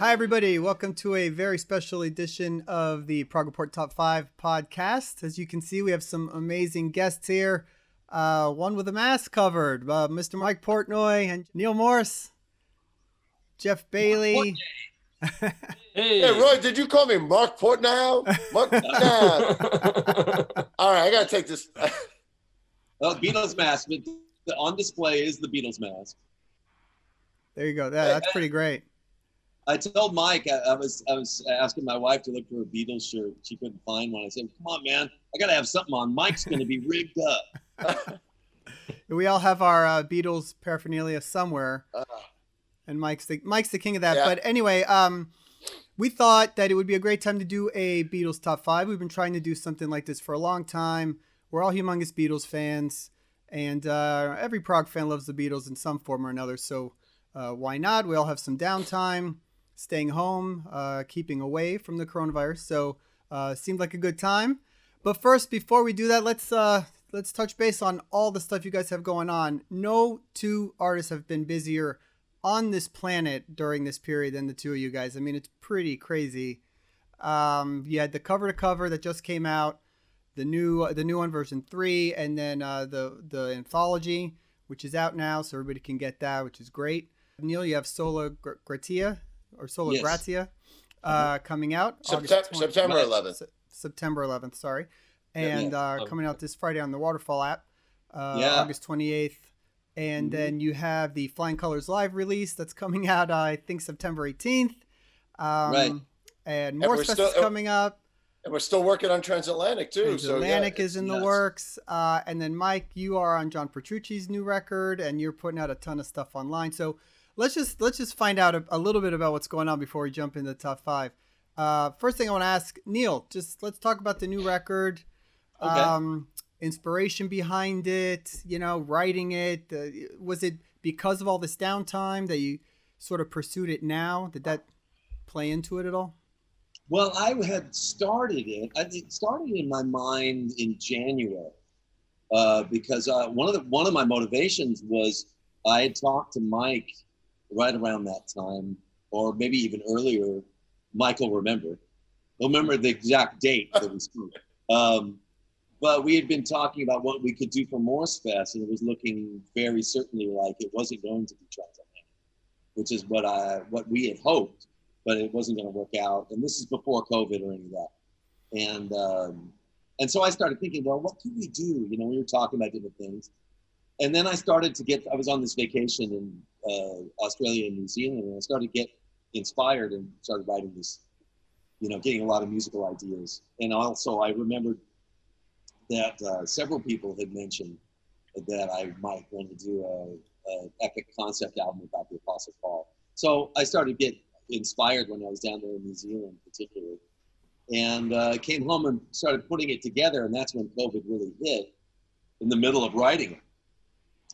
Hi, everybody. Welcome to a very special edition of the Prog Report Top 5 podcast. As you can see, we have some amazing guests here. Uh, one with a mask covered, uh, Mr. Mike Portnoy and Neal Morse, Geoff Bailie. Hey, Hey, Roie, did you call me Mark Portnow? Mark Portnow. All right, I gotta take this. well, Beatles mask. On display is the Beatles mask. There you go. Yeah, that's pretty great. I told Mike I, I was I was asking my wife to look for a Beatles shirt. She couldn't find one. I said, "Come on, man, I gotta have something on. Mike's gonna be rigged up." We all have our uh, Beatles paraphernalia somewhere, Uh, and Mike's the Mike's the king of that. Yeah. But anyway, um, we thought that it would be a great time to do a Beatles top five. We've been trying to do something like this for a long time. We're all humongous Beatles fans, and uh, every prog fan loves the Beatles in some form or another. So uh, why not? We all have some downtime, staying home, uh, keeping away from the coronavirus. So uh, seemed like a good time. But first, before we do that, let's uh, let's touch base on all the stuff you guys have going on. No two artists have been busier on this planet during this period than the two of you guys. I mean, it's pretty crazy. Um, you had the cover to cover that just came out, the new the new one version three, and then uh, the the anthology, which is out now, so everybody can get that, which is great. Neal, you have Sola Gr- Gratia or Sola Yes. Gratia uh, coming out August September, 20 September 11th. Se- September 11th, sorry. And Yeah. uh, coming out this Friday on the Waterfall app, uh, Yeah. August 28th. And Mhm. then you have the Flying Colors live release that's coming out, uh, I think, September 18th. Um, Right. And we're Morse Fest still- is coming up. And we're still working on Transatlantic too. So yeah, is in the yes. works. Uh, and then Mike, you are on John Petrucci's new record, and you're putting out a ton of stuff online. So let's just let's just find out a, a little bit about what's going on before we jump into the top five. Uh, first thing I want to ask Neal, just let's talk about the new record. Okay. Um, inspiration behind it, you know, writing it. Uh, was it because of all this downtime that you sort of pursued it now? Did that play into it at all? Well, I had started it. I it started in my mind in January uh, because uh, one of the one of my motivations was I had talked to Mike right around that time, or maybe even earlier. Michael remember, he'll remember the exact date that we spoke. Um, but we had been talking about what we could do for Morse Fest, and it was looking very certainly like it wasn't going to be transatlantic, which is what I what we had hoped but it wasn't going to work out. And this is before COVID or any of that. And um, and so I started thinking, well, what can we do? You know, we were talking about different things. And then I started to get. I was on this vacation in uh, Australia and New Zealand, and I started to get inspired and started writing this. You know, getting a lot of musical ideas, and also I remembered that uh, several people had mentioned that I might want to do a, epic concept album about the Apostle Paul. So I started to get inspired when I was down there in New Zealand, particularly, and uh, came home and started putting it together. And that's when COVID really hit, in the middle of writing it.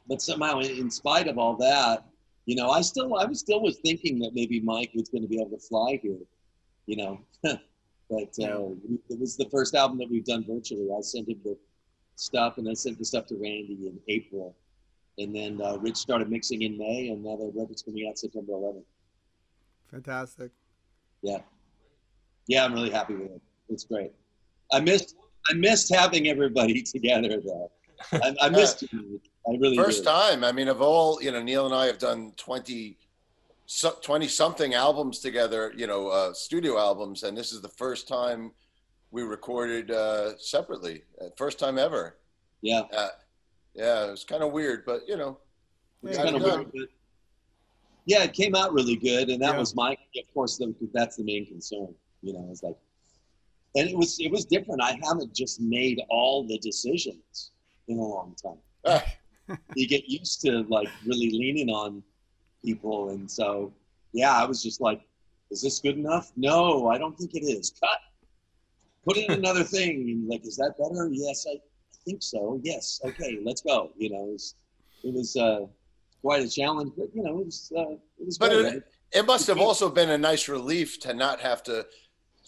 But somehow, in, in spite of all that, you know, I still, I was still was thinking that maybe Mike was going to be able to fly here, you know. but uh, it was the first album that we've done virtually. I sent him the stuff, and I sent the stuff to Randy in April, and then uh, Rich started mixing in May, and now the record's coming out September 11th. Fantastic. Yeah. Yeah, I'm really happy with it. It's great. I missed I missed having everybody together though. I, I missed you. I really First did. time. I mean, of all, you know, Neal and I have done 20, 20 something albums together, you know, uh, studio albums. And this is the first time we recorded uh, separately. Uh, First time ever. Yeah. Uh, yeah, it was kind of weird, but you know, we It's got kind it of done. weird, but yeah, it came out really good, and that Yeah. was my, of course, the, that's the main concern. You know, it's like, and it was it was different. I haven't just made all the decisions in a long time. You get used to like really leaning on people, and so yeah, I was just like, is this good enough? No, I don't think it is. Cut. Put in another thing. And like, is that better? Yes, I, I think so. Yes. Okay, let's go. You know, it was, it was uh, quite a challenge, but you know, it was uh, it was But good. it- right? It must have also been a nice relief to not have to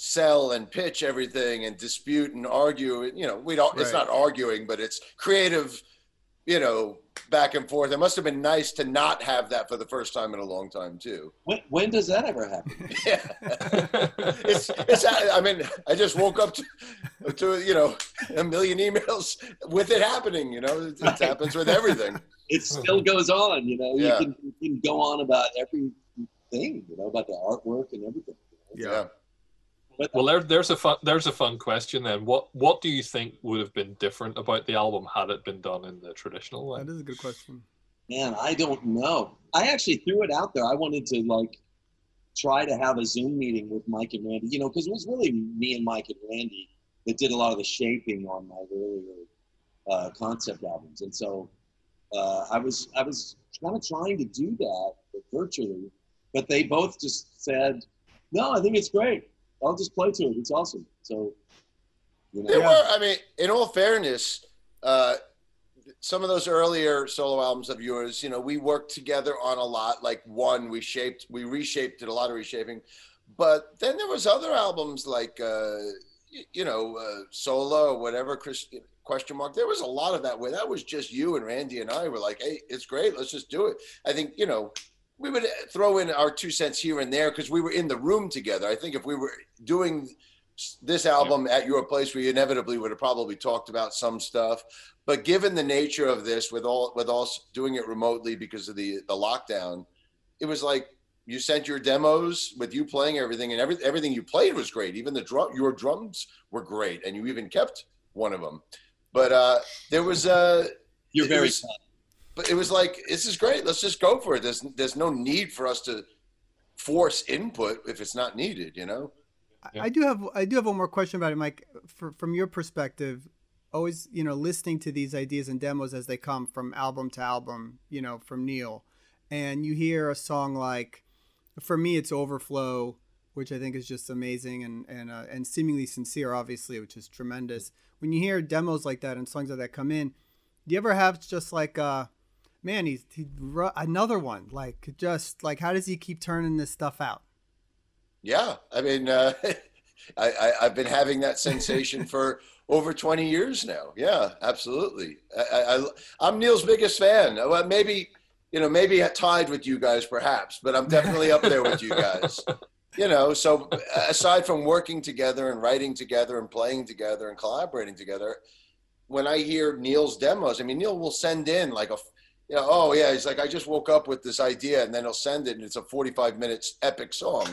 sell and pitch everything and dispute and argue. You know, we don't. It's not arguing, but it's creative. you know, back and forth. It must have been nice to not have that for the first time in a long time too. When, when does that ever happen? Yeah, it's it's. I mean, I just woke up to, to you know a million emails with it happening. You know, it, it happens with everything. It still goes on. You know, Yeah. you, can, you can go on about everything. You know, about the artwork and everything. you know? Yeah. But Well, there, there's a fun, there's a fun question then. What what do you think would have been different about the album had it been done in the traditional way? That is a good question. Man, I don't know. I actually threw it out there. I wanted to like try to have a Zoom meeting with Mike and Randy, you know, because it was really me and Mike and Randy that did a lot of the shaping on my earlier uh, concept albums, and so uh, I was I was kind of trying to do that virtually, but they both just said, "No, I think it's great. I'll just play to it. It's awesome." So, you know, There were, I mean, in all fairness, uh, some of those earlier solo albums of yours, you know, we worked together on a lot. Like one, we shaped, we reshaped, did a lot of reshaping. But then there was other albums like, uh, y- you know, uh, solo or whatever. Chris, question mark. There was a lot of that where that was just you and Randy and I were like, hey, it's great. Let's just do it. I think you know. We would throw in our two cents here and there because we were in the room together. I think if we were doing this album at your place we inevitably would have probably talked about some stuff. But given the nature of this with all with us doing it remotely because of the the lockdown it was like you sent your demos with you playing everything and every, everything you played was great. Even the drum your drums were great and you even kept one of them but uh there was uh you're very was- but it was like this is great let's just go for it there's there's no need for us to force input if it's not needed you know I- Yeah. I do have I do have one more question about it, Mike. For, from your perspective, always you know listening to these ideas and demos as they come from album to album, you know, from Neal, and you hear a song like, for me, it's Overflow, which I think is just amazing and and uh, and seemingly sincere, obviously, which is tremendous. When you hear demos like that and songs like that come in, do you ever have just like uh man he's he, another one like just like how does he keep turning this stuff out Yeah, I mean, uh, I, I I've been having that sensation for over 20 years now. Yeah, absolutely. I, I, I I'm Neal's biggest fan. Well, maybe you know, maybe tied with you guys, perhaps, but I'm definitely up there with you guys. You know, so aside from working together and writing together and playing together and collaborating together, when I hear Neal's demos, I mean, Neal will send in like a, you know, oh yeah, he's like, I just woke up with this idea, and then he'll send it, and it's a 45 minutes epic song,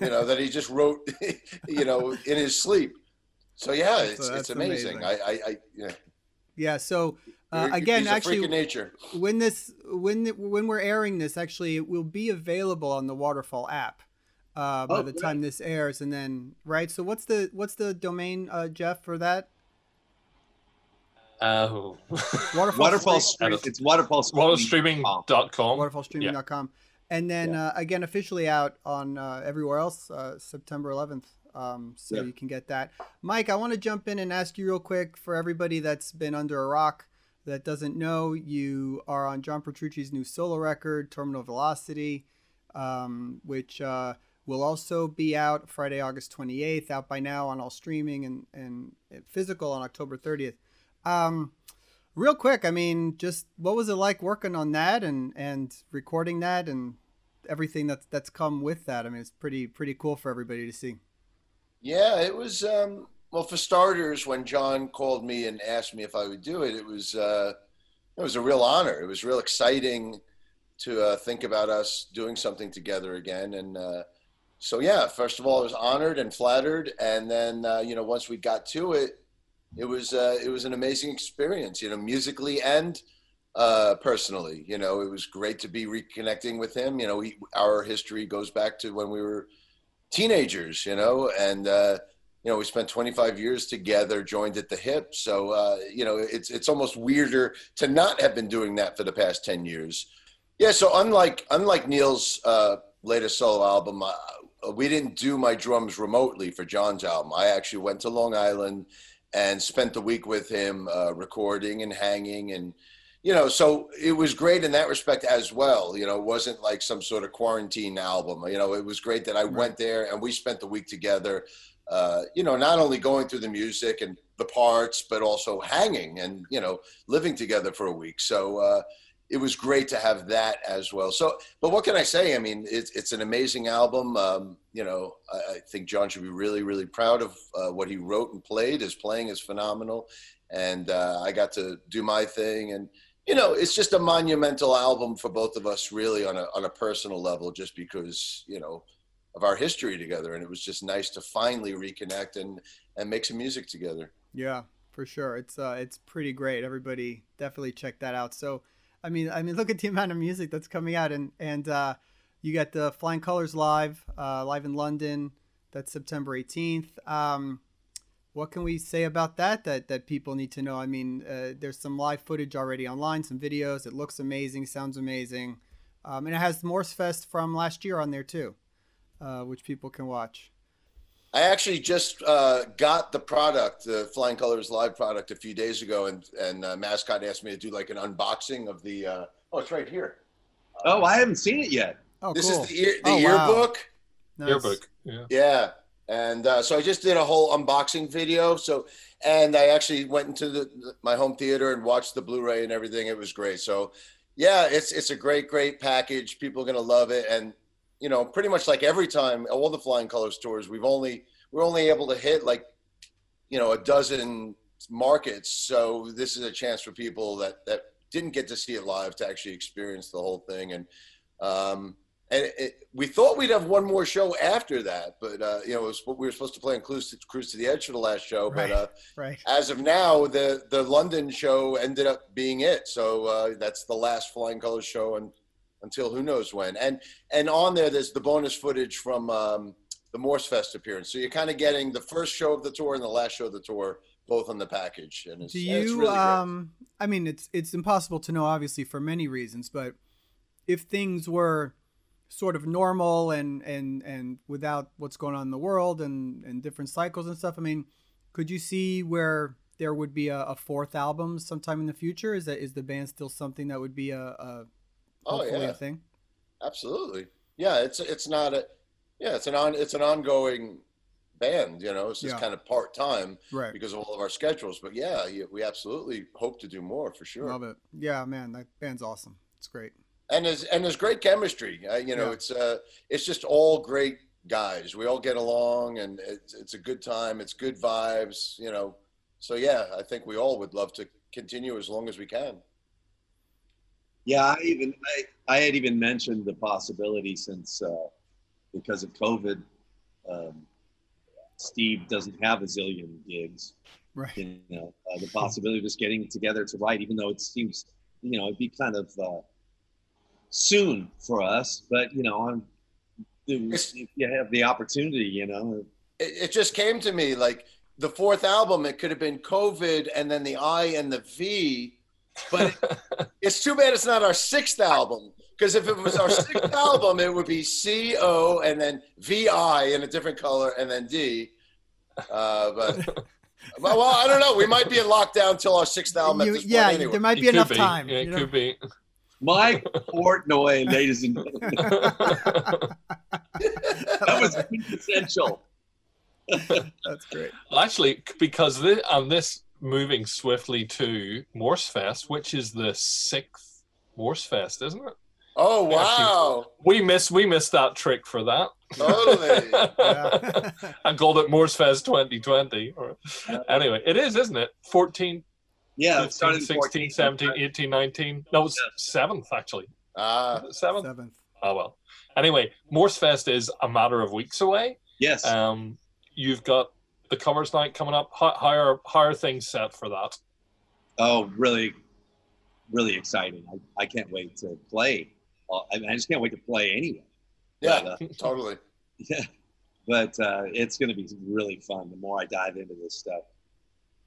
you know, that he just wrote, you know, in his sleep. So yeah, That's- it's that's it's amazing. amazing. I, I, I yeah. yeah so uh, again he's a freak actually of nature. when this when when we're airing this actually it will be available on the waterfall app uh, by Oh, the great. time this airs and then right so what's the what's the domain uh, Geoff for that Oh. waterfall, Waterfall Stream- Stream. It's Waterfall Stream. Waterstreaming.com. waterfallstreaming.com and then uh, again officially out on uh, everywhere else uh, september 11th um, so Yeah. you can get that mike i want to jump in and ask you real quick for everybody that's been under a rock that doesn't know you are on john petrucci's new solo record terminal velocity um, which uh, will also be out friday august 28th out by now on all streaming and, and physical on october 30th um, real quick i mean just what was it like working on that and and recording that and everything that's that's come with that i mean it's pretty pretty cool for everybody to see Yeah, it was. Um, well, for starters, when John called me and asked me if I would do it, it was uh, it was a real honor. It was real exciting to uh, think about us doing something together again. And uh, so, yeah, first of all, I was honored and flattered. And then, uh, you know, once we got to it, it was uh, it was an amazing experience. You know, musically and uh, personally. You know, it was great to be reconnecting with him. You know, our history goes back to when we were teenagers, you know, and uh, you know we spent 25 years together, joined at the hip. So uh, you know it's it's almost weirder to not have been doing that for the past 10 years. Yeah. So unlike unlike Neal's uh, latest solo album, uh, we didn't do my drums remotely for John's album. I actually went to Long Island and spent the week with him uh, recording and hanging and you know so it was great in that respect as well you know it wasn't like some sort of quarantine album you know it was great that i went there and we spent the week together uh, you know, not only going through the music and the parts, but also hanging and you know living together for a week. So uh, it was great to have that as well. So, but what can I say? I mean, it's it's an amazing album. Um, you know, I, I, think John should be really really proud of uh, what he wrote and played. His playing is phenomenal, and uh, I got to do my thing and you know, it's just a monumental album for both of us, really, on a on a personal level, just because you know of our history together, and it was just nice to finally reconnect and and make some music together. Yeah, for sure. It's uh, it's pretty great. Everybody definitely check that out. So, I mean, I mean, look at the amount of music that's coming out, and and uh, you got the Flying Colors live, uh, live in London. That's September 18th. Um, what can we say about that that that people need to know? I mean, uh, there's some live footage already online, some videos. It looks amazing, sounds amazing, um, and it has Morse Fest from last year on there too, uh, which people can watch. I actually just uh, got the product, the Flying Colors Live product, a few days ago, and and uh, Mascot asked me to do like an unboxing of the. Uh, oh, it's right here. Oh, I haven't seen it yet. Oh, this cool. is the, ear, the Oh, wow. yearbook. Nice. Yearbook. Yeah. Yeah. And uh, so I just did a whole unboxing video. So, and I actually went into the, the- my home theater and watched the Blu-ray and everything. It was great. So, yeah, it's it's a great, great package. People are gonna love it. And you know, pretty much like every time, all the Flying Colors tours, we've only we're only able to hit like, you know, a dozen markets. So this is a chance for people that that didn't get to see it live to actually experience the whole thing. And um, and it, we thought we'd have one more show after that, but uh, you know, it was, we were supposed to play in Cruise to, Cruise to the Edge for the last show. Right. But uh, Right. as of now, the the London show ended up being it. So uh, that's the last Flying Colors show, and until who knows when. And and on there, there's the bonus footage from um, the Morse Fest appearance. So you're kind of getting the first show of the tour and the last show of the tour both on the package. And it's, Do and it's you? really um, I mean, it's it's impossible to know, obviously, for many reasons. But if things were sort of normal and and and without what's going on in the world and and different cycles and stuff, I mean, could you see where there would be a, a fourth album sometime in the future? Is that is the band still something that would be a, a Oh, yeah. thing? Absolutely. Yeah, it's it's not a yeah, it's an on it's an ongoing band, you know. It's just Yeah. kind of part time Right. because of all of our schedules. But yeah, yeah, we absolutely hope to do more for sure. Love it. Yeah, man, that band's awesome. It's great. And there's and there's great chemistry. Uh, you know, Yeah. it's uh it's just all great guys. We all get along, and it's it's a good time. It's good vibes. You know, so yeah, I think we all would love to continue as long as we can. Yeah, I even I, I had even mentioned the possibility since uh, because of COVID, um, Steve doesn't have a zillion gigs. Right. You know, uh, the possibility of just getting together to write, even though it seems, you know, it'd be kind of uh, soon for us. But you know, I'm, if you have the opportunity, you know, it, it just came to me like the fourth album it could have been covid and then the i and the v but it's too bad it's not our sixth album because if it was our sixth album it would be c o and then vi in a different color and then d uh, but well, well, I don't know. We might be in lockdown till our sixth album. You- at this yeah, point anyway. there might be could enough be. time. Yeah, it you know? could be. Mike Portnoy, ladies and gentlemen, that was essential. That's great. Well, Actually, because this, and this moving swiftly to Morse Fest, which is the sixth Morse Fest, isn't it? oh wow! We missed we missed that trick for that. Totally. Yeah. and called it Morse Fest 2020. Or, anyway, it is, isn't it? 14, Yeah, it 15, started 16, 14. 17, 18, 19. No, it's seventh actually. Ah, Seventh? Seventh. Oh well. Anyway, Morse Fest is a matter of weeks away. Yes. Um, you've got the covers night coming up. How, how are how are things set for that? Oh, really, really exciting. I, I can't wait to play. Uh, I, I just can't wait to play anyway. yeah, But, uh, totally. yeah. But uh, it's going to be really fun the more I dive into this stuff.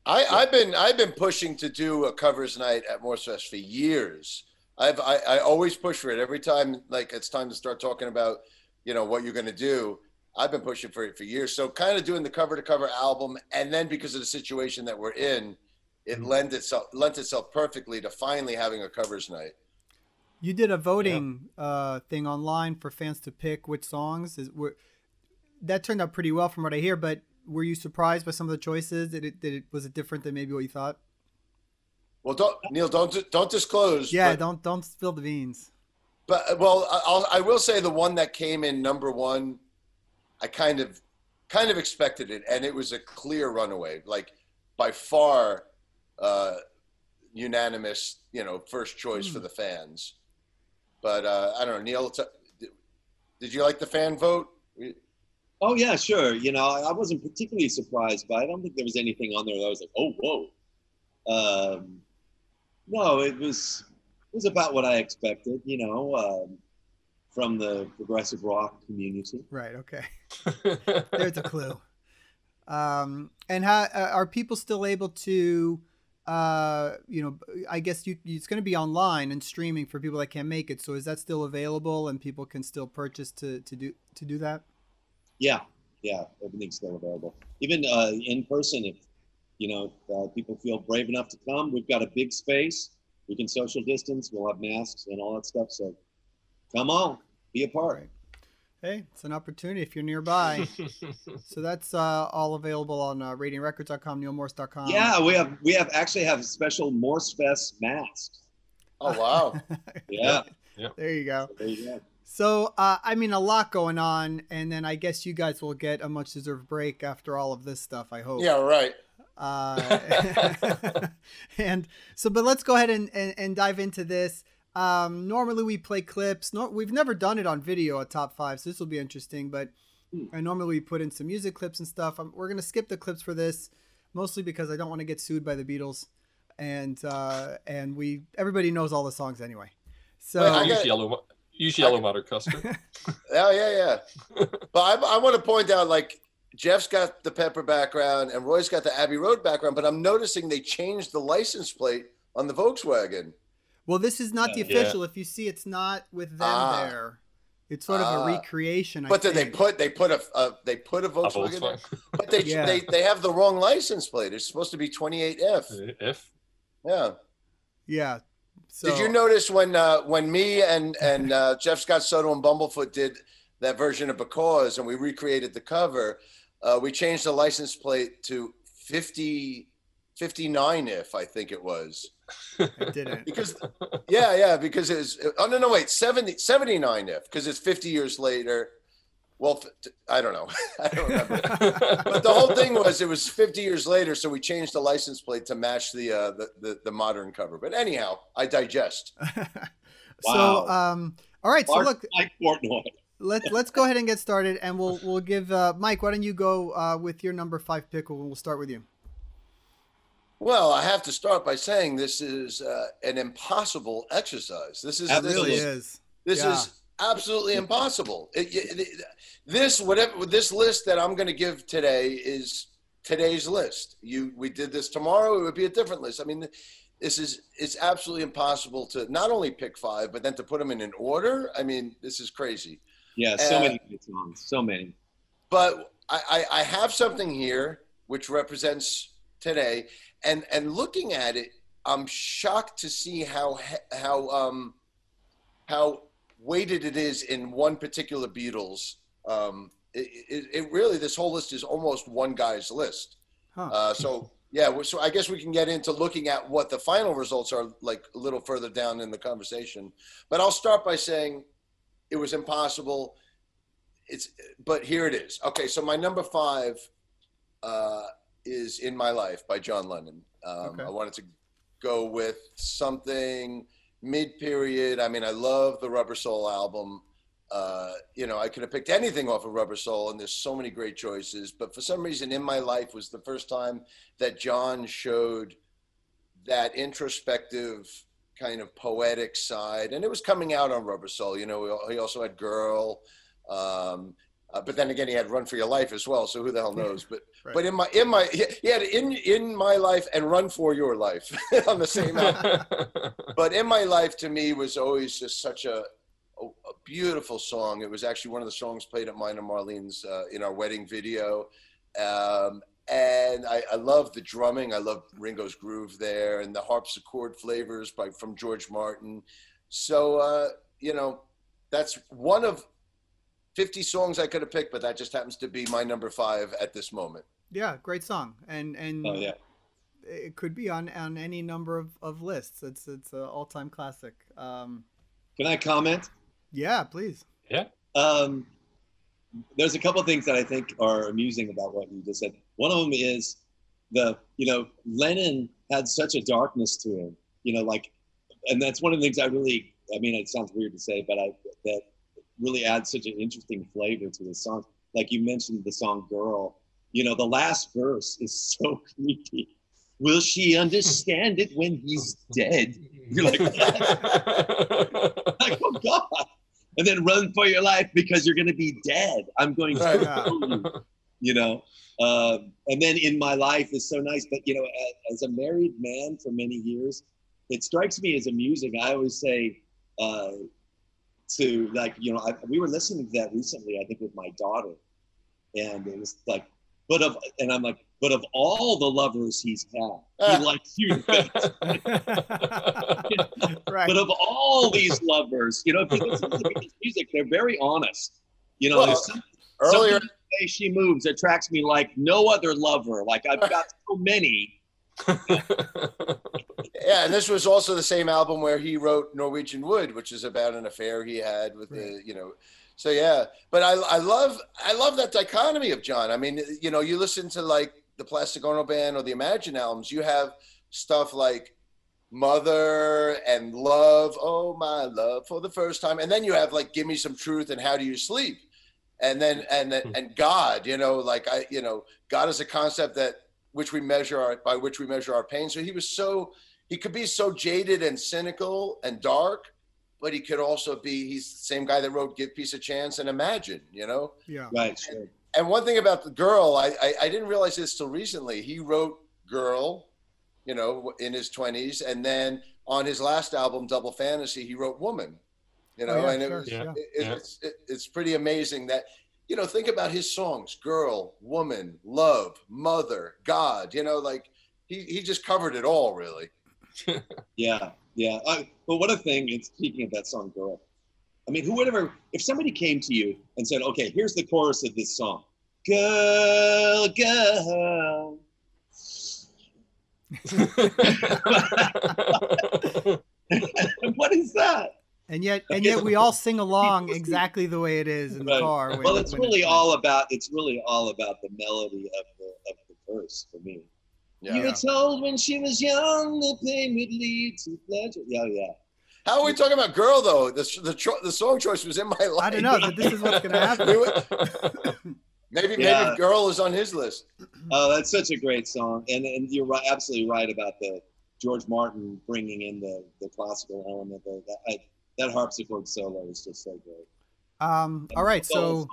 I, I've been I've been pushing to do a covers night at Morse Fest for years. I've I, I always push for it every time like it's time to start talking about you know what you're going to do. I've been pushing for it for years. So kind of doing the cover to cover album, and then because of the situation that we're in, it Mhm. lent itself lent itself perfectly to finally having a covers night. You did a voting uh, thing online for fans to pick which songs. Is were, that turned out pretty well from what I hear. But were you surprised by some of the choices? Did it did it was it different than maybe what you thought? Well, don't Neal, don't don't disclose. Yeah, but, don't don't spill the beans. But uh, well, I'll, I will say the one that came in number one, I kind of kind of expected it, and it was a clear runaway, like by far, uh, unanimous. You know, first choice Hmm. for the fans. But uh, I don't know, Neal. Did, you like the fan vote? Oh yeah, sure. You know, I I wasn't particularly surprised but. I don't think there was anything on there that I was like, oh whoa. Um, no, it was it was about what I expected. You know, um, from the progressive rock community. Right. Okay. There's a clue. Um, and how uh, are people still able to? Uh, you know, I guess you, it's going to be online and streaming for people that can't make it. So is that still available and people can still purchase to to do to do that? Yeah, yeah, everything's still available. Even uh, in person, if you know uh, people feel brave enough to come, we've got a big space. We can social distance. We'll have masks and all that stuff. So come on, be a part. Hey, it's an opportunity if you're nearby. so that's uh, all available on uh, radiantrecords.com, nealmorse.com. Yeah, we have we have actually have special Morse Fest masks. Oh wow! Yeah, there you go. there you go. So, uh, I mean, a lot going on, and then I guess you guys will get a much deserved break after all of this stuff. I hope. yeah, right. Uh, and so, but let's go ahead and, and, and dive into this. Um, normally we play clips. No, we've never done it on video at top five, so this will be interesting. But Hmm. I normally we put in some music clips and stuff. Um we're gonna skip the clips for this, mostly because I don't want to get sued by the Beatles, and uh, and we everybody knows all the songs anyway. So Wait, I got- use yellow, use yellow matter custard. Yeah, yeah, yeah. but I, I want to point out, like Geoff's got the Pepper background and Roie's got the Abbey Road background, but I'm noticing they changed the license plate on the Volkswagen. Well, this is not the Yeah. official. If you see, it's not with them Ah. there. It's sort of Ah. a recreation. I But did they think. put they put a, a they put a A Volkswagen, there? Volkswagen. but they, Yeah. they they have the wrong license plate. It's supposed to be 28F. If Uh, Yeah. Yeah. So, Did you notice when uh, when me and and uh, Jeff Scott Soto and Bumblefoot did that version of Because and we recreated the cover, uh, we changed the license plate to 50 59 if I think it was. I didn't. Because yeah, yeah, because it's oh no no wait, 70 79 if because it's 50 years later. Well, I don't know. I don't remember. But the whole thing was it was 50 years later, so we changed the license plate to match the uh, the, the the modern cover. But anyhow, I digest. So, um, all right. So look, Mike Portnoy. let's let's go ahead and get started, and we'll we'll give uh, Mike. Why don't you go uh, with your number five pick? and We'll start with you. Well, I have to start by saying this is uh, an impossible exercise. This is It really is, is. this Yeah. is absolutely impossible. It, it- it- this whatever this list that I'm going to give today is today's list. You we did this tomorrow, it would be a different list. I mean, this is it's absolutely impossible to not only pick five, but then to put them in an order. I mean, this is crazy. Yeah, so Uh, many songs. So many. but I, I, I have something here which represents today, and and looking at it, I'm shocked to see how how um how weighted it is in one particular Beatles. Um, it, it, it really this whole list is almost one guy's list. Huh. Uh, so yeah, so I guess we can get into looking at what the final results are like a little further down in the conversation. But I'll start by saying it was impossible. It's but here it is. Okay, so my number five uh, is "In My Life" by John Lennon. Um, Okay. I wanted to go with something mid-period. I mean, I love the Rubber Soul album. Uh, you know, I could have picked anything off of Rubber Soul, and there's so many great choices. But for some reason, in my life was the first time that John showed that introspective kind of poetic side, and it was coming out on Rubber Soul. You know, he also had Girl, um, uh, but then again, he had Run for Your Life as well. So who the hell knows? But Right. but in my in my he had in in my life and Run for Your Life on the same album but in my life to me was always just such a, a, a beautiful song it was actually one of the songs played at mine and marlene's uh, in our wedding video um, and I, I love the drumming i love ringo's groove there and the harpsichord flavors by from george martin so uh, you know that's one of 50 songs i could have picked but that just happens to be my number five at this moment Yeah, great song, and and Oh yeah. it could be on on any number of, of lists. It's it's an all time classic. Um, Can I comment? yeah, please. Yeah. Um, there's a couple of things that I think are amusing about what you just said. One of them is the, you know, Lennon had such a darkness to him, you know, like, and that's one of the things I really, I mean, it sounds weird to say, but I, that really adds such an interesting flavor to the song. Like you mentioned the song Girl, you know, the last verse is so creepy. Will she understand it when he's dead? You're like, like, oh God. And then run for your life because you're going to be dead. I'm going to kill you. You know, um, and then in my life is so nice. But you know, as, as a married man for many years, it strikes me as amusing. I always say uh, to like, you know, I, we were listening to that recently. I think with my daughter, and it was like, but of, and I'm like, but of all the lovers he's had, he ah. likes you best. right. But of all these lovers, you know, if you listen to the music, they're very honest. You know, Well, some, Earlier, something in the way she moves attracts me like no other lover. Like I've got so many. yeah, and this was also the same album where he wrote Norwegian Wood, which is about an affair he had with the, you know. So yeah, but I, I love I love that dichotomy of John. I mean, you know, you listen to like the Plastic Ono Band or the Imagine albums, you have stuff like Mother and Love, oh my love for the first time, and then you have like Give Me Some Truth and How Do You Sleep, and then and then hmm. and God, you know, like I, you know, God is a concept that which we measure our by which we measure our pain. So he was so he could be so jaded and cynical and dark, but he could also be he's the same guy that wrote Give Peace a Chance and Imagine, you know. yeah. Right, sure. And one thing about the girl, I I, I didn't realize this till recently. He wrote Girl, you know, in his twenties, and then on his last album, Double Fantasy, he wrote Woman, you know, Oh, yeah, and it sure, was yeah. it, it's it, it's pretty amazing that you know think about his songs girl woman love mother god you know like he, he just covered it all really Yeah, yeah. I, but what a thing! And speaking of that song, "Girl," I mean, who would ever? If somebody came to you and said, "Okay, here's the chorus of this song," "Girl, girl," what is that? And yet, and Okay, yet, so- we all sing along exactly the way it is in the Right. car. when- Well, it's when really all about. It's really all about the melody of the of the verse for me. Yeah You were told when she was young the pain would lead to pleasure. Yeah, yeah. how are we talking about girl though the the, cho- the song choice was in my life I don't know. But this is what's going to happen. We would- maybe Yeah. maybe girl is on his list Oh, that's such a great song, and and you're right, absolutely right about the George Martin bringing in the the classical element. Of that I, that harpsichord solo is just so great. Um, all right, so song.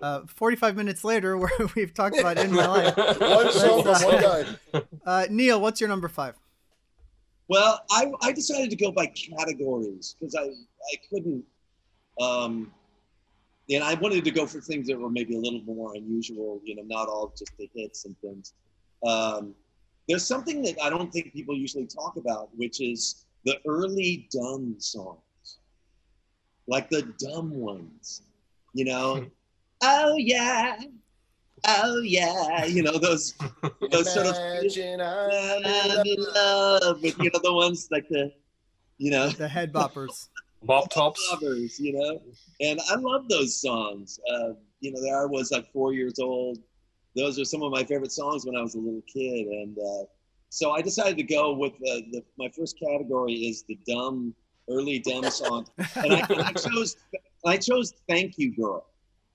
Uh, 45 minutes later, where we've talked about in my life. one song from one guy Uh, Neal, what's your number five? Well, I, I decided to go by categories because I, I couldn't, um, and I wanted to go for things that were maybe a little more unusual, you know, not all just the hits and things. Um, there's something that I don't think people usually talk about, which is the early dumb songs, like the dumb ones, you know. Oh yeah, oh yeah, you know those those sort of Imagine I'm I'm in love. with you know the ones like the you know. The head boppers. Bop tops. boppers, you know. And i love those songs. Uh, you know there i was like four years old. Those are some of my favorite songs when i was a little kid. And uh, so i decided to go with uh, the my first category is the dumb early dumb songs and I, and I chose i chose thank you girl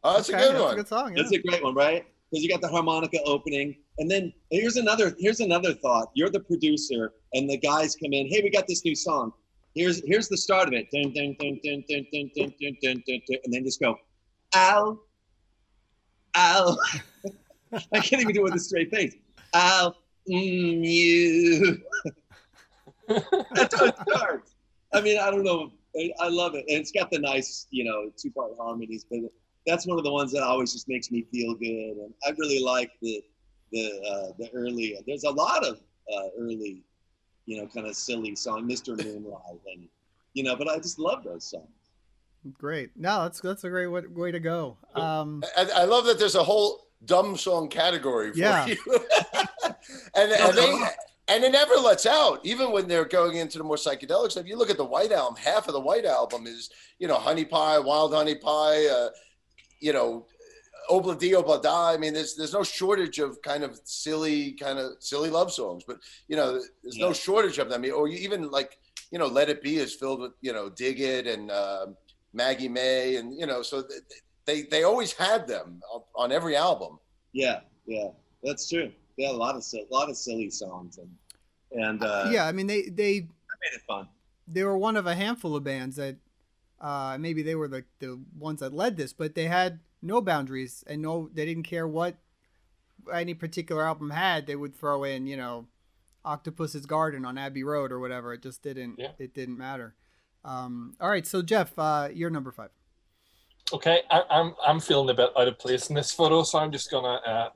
Oh, that's Okay, a good that's one. a good song. Yeah. It's a great one, right? Because you got the harmonica opening, and then here's another here's another thought. You're the producer, and the guys come in. Hey, we got this new song. Here's here's the start of it. Dun, dun, dun, dun, dun, dun, dun, dun, dun, dun, dun, and then just go, ow, ow. I can't even do it with a straight face. Ow, mm, you. That's how it starts. I mean, I don't know. I, I love it, and it's got the nice, you know, two-part harmonies. But that's one of the ones that always just makes me feel good, and I really like the the uh, the early. There's a lot of uh, early, you know, kind of silly song, Mr. Moonlight, and you know, but I just love those songs. Great. No, that's that's a great way, way to go. Um, I, I love that there's a whole dumb song category for Yeah. you. and, and they and it never lets out, even when they're going into the more psychedelic stuff. You look at the White Album; half of the White Album is, you know, Honey Pie, Wild Honey Pie, uh, you know, Obla Di Obla Da. I mean, there's there's no shortage of kind of silly, kind of silly love songs, but you know, there's no shortage of them. Or you even like, you know, Let It Be is filled with, you know, Dig It and uh, Maggie May, and you know, so they they always had them on- on every album. Yeah, yeah, that's true. Yeah, a lot of a lot of silly songs and and uh, yeah, I mean they they made it fun. they were one of a handful of bands that uh, maybe they were the, the ones that led this, but they had no boundaries and no they didn't care what any particular album had. They would throw in you know Octopus's Garden on Abbey Road or whatever. It just didn't Yeah. it didn't matter. Um, all right, so Geoff, uh, you're number five. Okay, I, I'm I'm feeling a bit out of place in this photo, so I'm just gonna uh,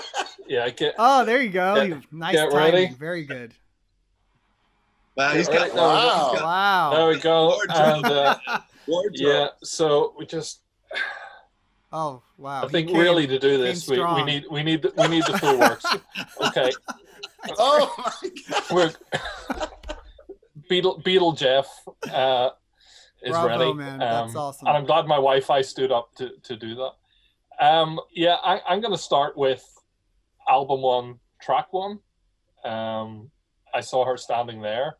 yeah get Oh, there you go. Get- nice get timing. ready. Very good. Wow, he's Right, got, wow. he's got Wow. there we go Wardrobe. and uh, wardrobe. yeah so we just Oh wow. I think came- really to do this we, we need we need the, we need the full works okay Oh my god! we're Beetle Beetle Geoff uh, is Bravo, ready man. That's Um, awesome. and I'm glad my Wi-Fi stood up to, to do that. Um, yeah, I, I'm going to start with album one, track one. Um, I saw her standing there,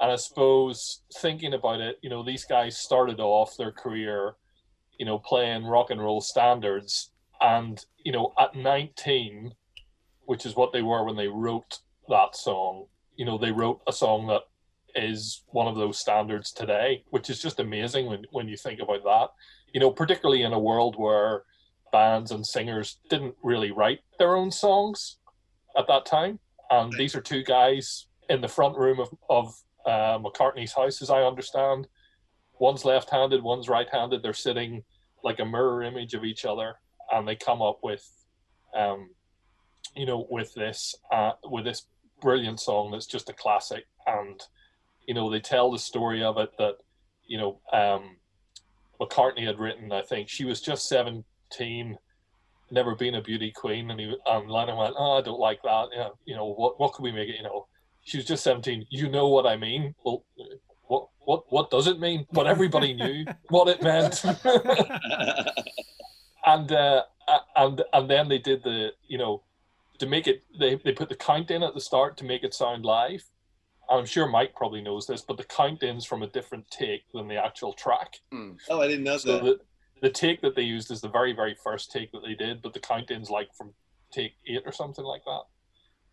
and I suppose thinking about it, you know, these guys started off their career, you know, playing rock and roll standards, and you know, at 19, which is what they were when they wrote that song, you know, they wrote a song that is one of those standards today, which is just amazing when, when you think about that. You know, particularly in a world where bands and singers didn't really write their own songs at that time. And these are two guys in the front room of, of uh, McCartney's house, as I understand. One's left handed, one's right handed. They're sitting like a mirror image of each other, and they come up with, um, you know, with this uh, with this brilliant song that's just a classic and you know they tell the story of it that you know um mccartney had written i think she was just 17 never been a beauty queen and he and lennon went oh i don't like that yeah, you know what what can we make it you know she was just 17 you know what i mean. Well what what what does it mean? But everybody knew what it meant. And uh, and and then they did the you know to make it they, they put the count in at the start to make it sound live. I'm sure mike probably knows this but the count in's from a different take than the actual track. Oh, I didn't know so that. the, the take that they used is the very very first take that they did but the count in's like from take eight or something like that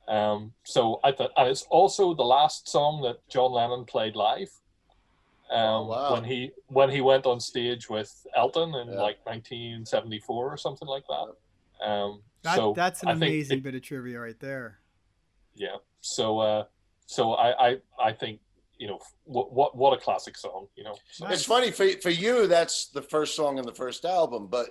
um so i thought and it's also the last song that john lennon played live um, Oh, wow. when he when he went on stage with Elton in Yeah. like 1974 or something like that. Um, That, so that's an I amazing it- bit of trivia right there. yeah. So uh, so I, I I think you know what what what a classic song. You know. So, It's funny for for you. That's the first song in the first album, but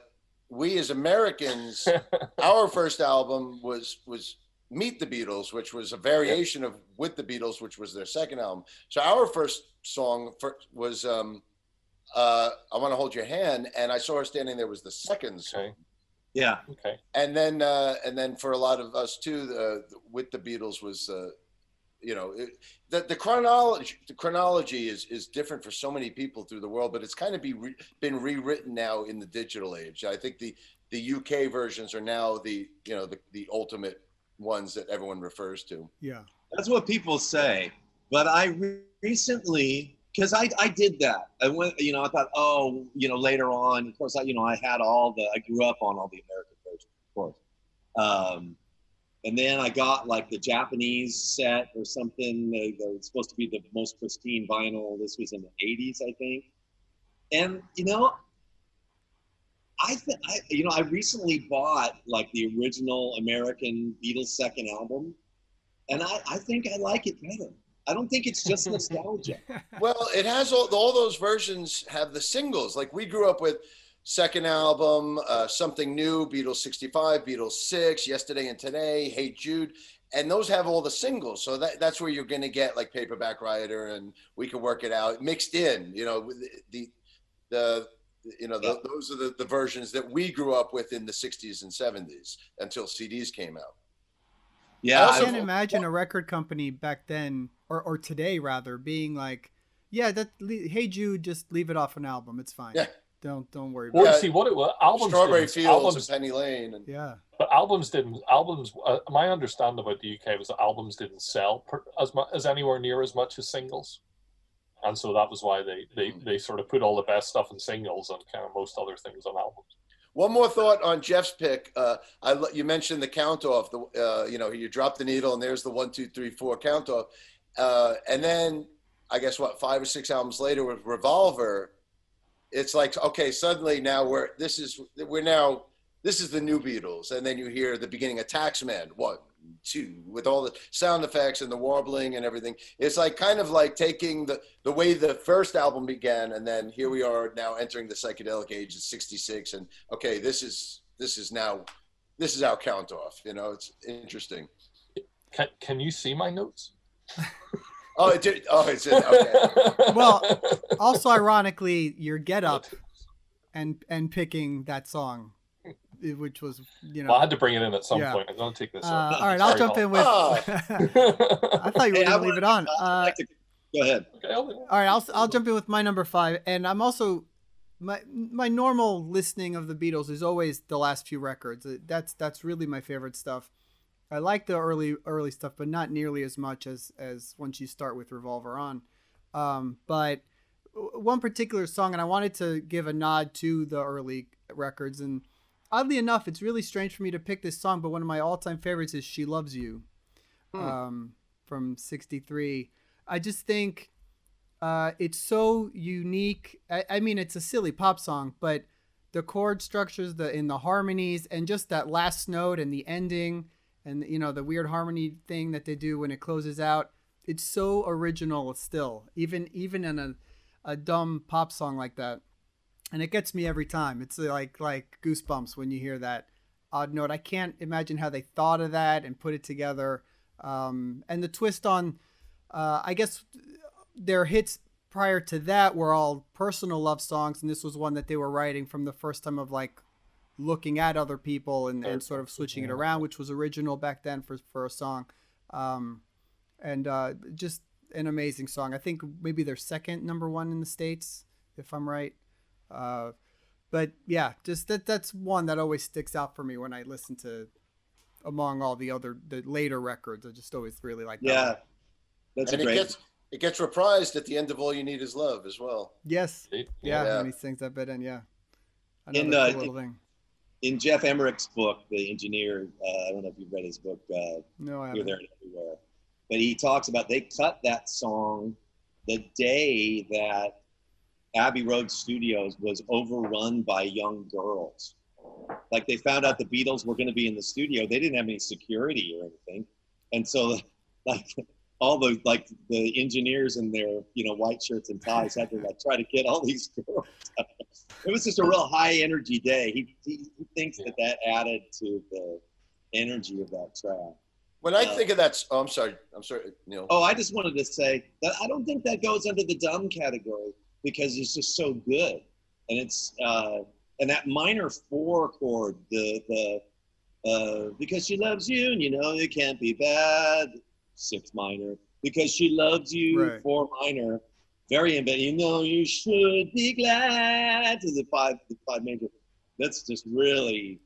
we as Americans, our first album was was Meet the Beatles, which was a variation of With the Beatles, which was their second album. So our first song for, was um, uh, I Want to Hold Your Hand, and I saw her standing there was the second song. okay. Yeah, Okay. And then uh, and then for a lot of us too, the, With the Beatles was. Uh, you know it, the, the chronology the chronology is is different for so many people through the world but it's kind of be re, been rewritten now in the digital age i think the the uk versions are now the you know the, the ultimate ones that everyone refers to Yeah. that's what people say. But I re- recently, because I, I did that. I went, you know, I thought, oh, you know, later on, of course, I, you know, I had all the, I grew up on all the American versions, of course. Um, and then I got like the Japanese set or something. They, they're supposed to be the most pristine vinyl. This was in the 80s, I think. And, you know, I, th- I, you know, I recently bought like the original American Beatles second album, and I, I think I like it better. I don't think it's just nostalgia. well it has all, all those versions have the singles like we grew up with second album uh, something new beatles 65 beatles 6 yesterday and today hey jude and those have all the singles so that, that's where you're going to get like paperback writer and we can work it out mixed in you know the the You know, Yeah. the, those are the, the versions that we grew up with in the 60s and 70s until CDs came out. Yeah, I Also- can't imagine a record company back then, or, or today rather, being like, "Yeah, that Hey Jude, just leave it off an album. It's fine. Yeah. Don't don't worry Well, about Yeah. it." see what it was. Albums, Strawberry didn't, Fields albums, and Penny Lane. And Yeah, but albums didn't. Albums. Uh, my understanding about the UK was that albums didn't sell per, as much as anywhere near as much as singles, and so that was why they they they sort of put all the best stuff in singles and kind of most other things on albums. One more thought on Geoff's pick. Uh, I you mentioned the count off. The uh, you know you drop the needle and there's the one two three four count off, uh, and then I guess what five or six albums later with Revolver, it's like okay suddenly now we're this is we're now this is the new Beatles, and then you hear the beginning of Taxman one two with all the sound effects and the warbling and everything. It's like kind of like taking the the way the first album began, and then here we are now entering the psychedelic age of '66, and okay, this is this is now this is our count off. You know, it's interesting. Can Can you see my notes? Oh, it did. Oh, it's in. Okay. Well, also ironically, your get up and and picking that song, which was you know. well, I had to bring it in at some Yeah. point. I'm going to take this. uh, off. all right, I'll jump in with. Oh. I thought you were Hey, going to leave it on. Uh, like to- go ahead. Okay, I'll- All right, I'll I'll jump in with my number five, and I'm also my my normal listening of the Beatles is always the last few records. That's that's really my favorite stuff. I like the early early stuff, but not nearly as much as as once you start with Revolver on. Um, but one particular song, and I wanted to give a nod to the early records, and oddly enough, it's really strange for me to pick this song, but one of my all time favorites is "She Loves You," Hmm. um, from '63. I just think uh, it's so unique. I, I mean, it's a silly pop song, but the chord structures, the in the harmonies, and just that last note and the ending, and you know the weird harmony thing that they do when it closes out. It's so original still, even even in a a dumb pop song like that, and it gets me every time. It's like like goosebumps when you hear that odd note. I can't imagine how they thought of that and put it together. Um, and the twist on, uh, I guess their hits prior to that were all personal love songs, and this was one that they were writing from the first time of like looking at other people and, and sort of switching it around, which was original back then for for a song. Um, and uh, just an amazing song. I think maybe their second number one in the states, if I'm right. Uh, but yeah, just that that's one that always sticks out for me when I listen to among all the other the later records. I just always really like that. Yeah, one. that's and a it great. gets it gets reprised at the end of All You Need Is Love as well. Yes. Yeah. Yeah, Yeah. when he sings that bit in, yeah. In, Another uh, cool little thing. in Geoff Emerick's book, the engineer. Uh, I don't know if you've read his book. Uh, No, I here, haven't. there, and everywhere. But he talks about they cut that song the day that Abbey Road Studios was overrun by young girls. Like they found out the Beatles were going to be in the studio. They didn't have any security or anything, and so like all the like the engineers in their you know white shirts and ties had to like try to get all these girls. It was just a real high energy day. He, he, he thinks that that added to the energy of that track. When I Uh, think of that, oh, I'm sorry, I'm sorry, Neal. Oh, I just wanted to say that I don't think that goes under the dumb category because it's just so good, and it's uh, and that minor four chord, the the uh, because she loves you, and you know it can't be bad. Six minor because she loves you. Right. Four minor, very inventive. You know you should be glad to the five the five major. That's just really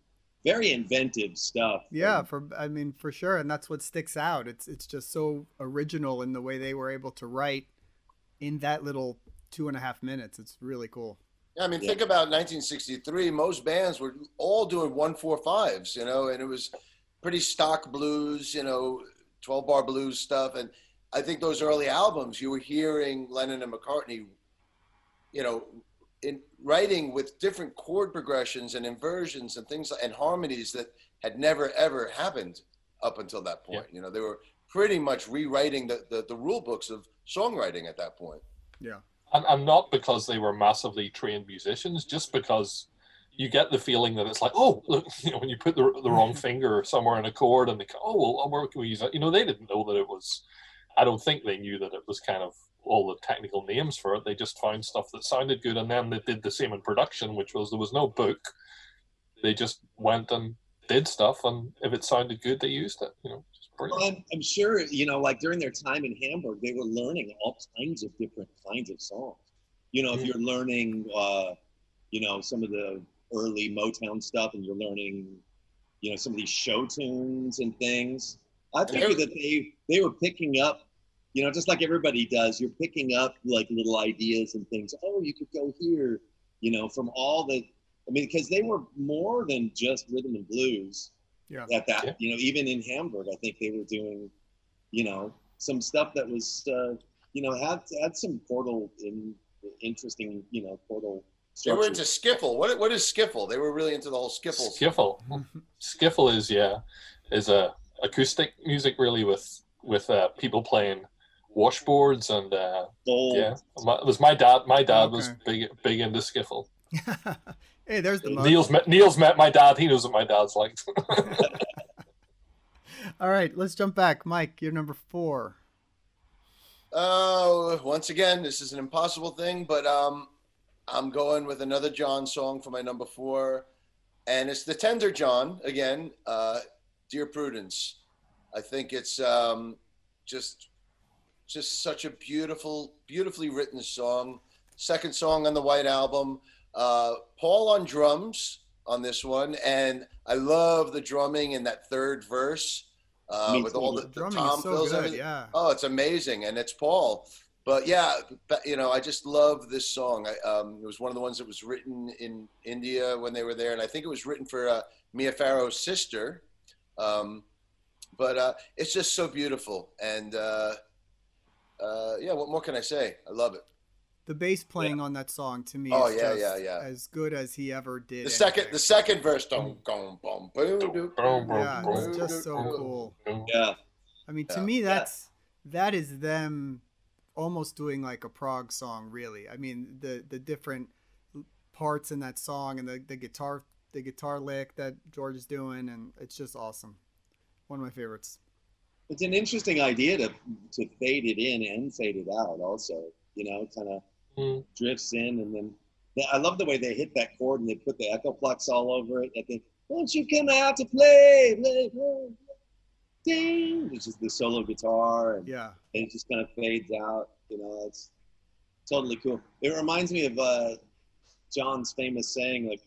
very inventive stuff. Yeah, for I mean for sure, and that's what sticks out. It's it's just so original in the way they were able to write in that little two and a half minutes. It's really cool. Yeah, I mean, Yeah. think about 1963. Most bands were all doing one four fives, you know, and it was pretty stock blues, you know, 12 bar blues stuff. And I think those early albums, you were hearing Lennon and McCartney, you know, in writing with different chord progressions and inversions and things and harmonies that had never ever happened up until that point. You know, they were pretty much rewriting the, the, the rule books of songwriting at that point. Yeah. And, and not because they were massively trained musicians, just because you get the feeling that it's like, oh, look, you know, when you put the, the wrong finger somewhere in a chord and they go, oh, well, where can we use that? You know, they didn't know that it was I don't think they knew that it was kind of all the technical names for it. They just found stuff that sounded good, and then they did the same in production, which was there was no book. They just went and did stuff, and if it sounded good, they used it. You know, Well. I'm, I'm sure, you know, like during their time in Hamburg, they were learning all kinds of different kinds of songs. You know, if you're learning, uh, you know, some of the early Motown stuff and you're learning, you know, some of these show tunes and things, I figure that they, they were picking up, you know, just like everybody does, you're picking up like little ideas and things. Oh, you could go here, you know, from all the, I mean, because they were more than just rhythm and blues Yeah. at that Yeah. you know even in hamburg i think they were doing you know some stuff that was uh, you know had had some portal in interesting you know portal They were structures. into skiffle. What what is skiffle? They were really into the whole skiffle. Skiffle, skiffle is yeah, is a acoustic music really with with uh, people playing washboards and uh, yeah, my, it was my dad. My dad was big big into skiffle. hey, there's the mug. Neal's met Neal's met my dad. He knows what my dad's like. All right, let's jump back. Mike, you're number four. Oh, once again, this is an impossible thing, but um, I'm going with another John song for my number four, and it's the Tender John again. Uh, Dear Prudence, I think it's um, just just such a beautiful, beautifully written song. Second song on the White Album. Uh, Paul on drums on this one, and I love the drumming in that third verse uh, with too. all the, The the drumming tom is so fills and good. everything. Yeah. Oh, it's amazing, and it's Paul. But yeah, but, you know, I just love this song. I, um, it was one of the ones that was written in India when they were there, and I think it was written for uh, Mia Farrow's sister. Um, but uh, it's just so beautiful, and uh, uh, yeah, what more can I say? I love it. The bass playing on that song to me Oh, is yeah, just yeah, yeah. as good as he ever did. The second, anything. the second verse, dum, dum, bum, boom, doo. Yeah, it's just so cool. yeah I mean, to Yeah. me, that's that is them almost doing like a prog song. Really, I mean, the the different parts in that song and the, the guitar the guitar lick that George is doing, and it's just awesome. One of my favorites. it's an interesting idea to to fade it in and fade it out also you know kind of Mm. drifts in and then i love the way they hit that chord and they put the Echoplex all over it I think, won't you come out to play play play ding which is the solo guitar and Yeah, it just kind of fades out you know it's totally cool it reminds me of uh john's famous saying like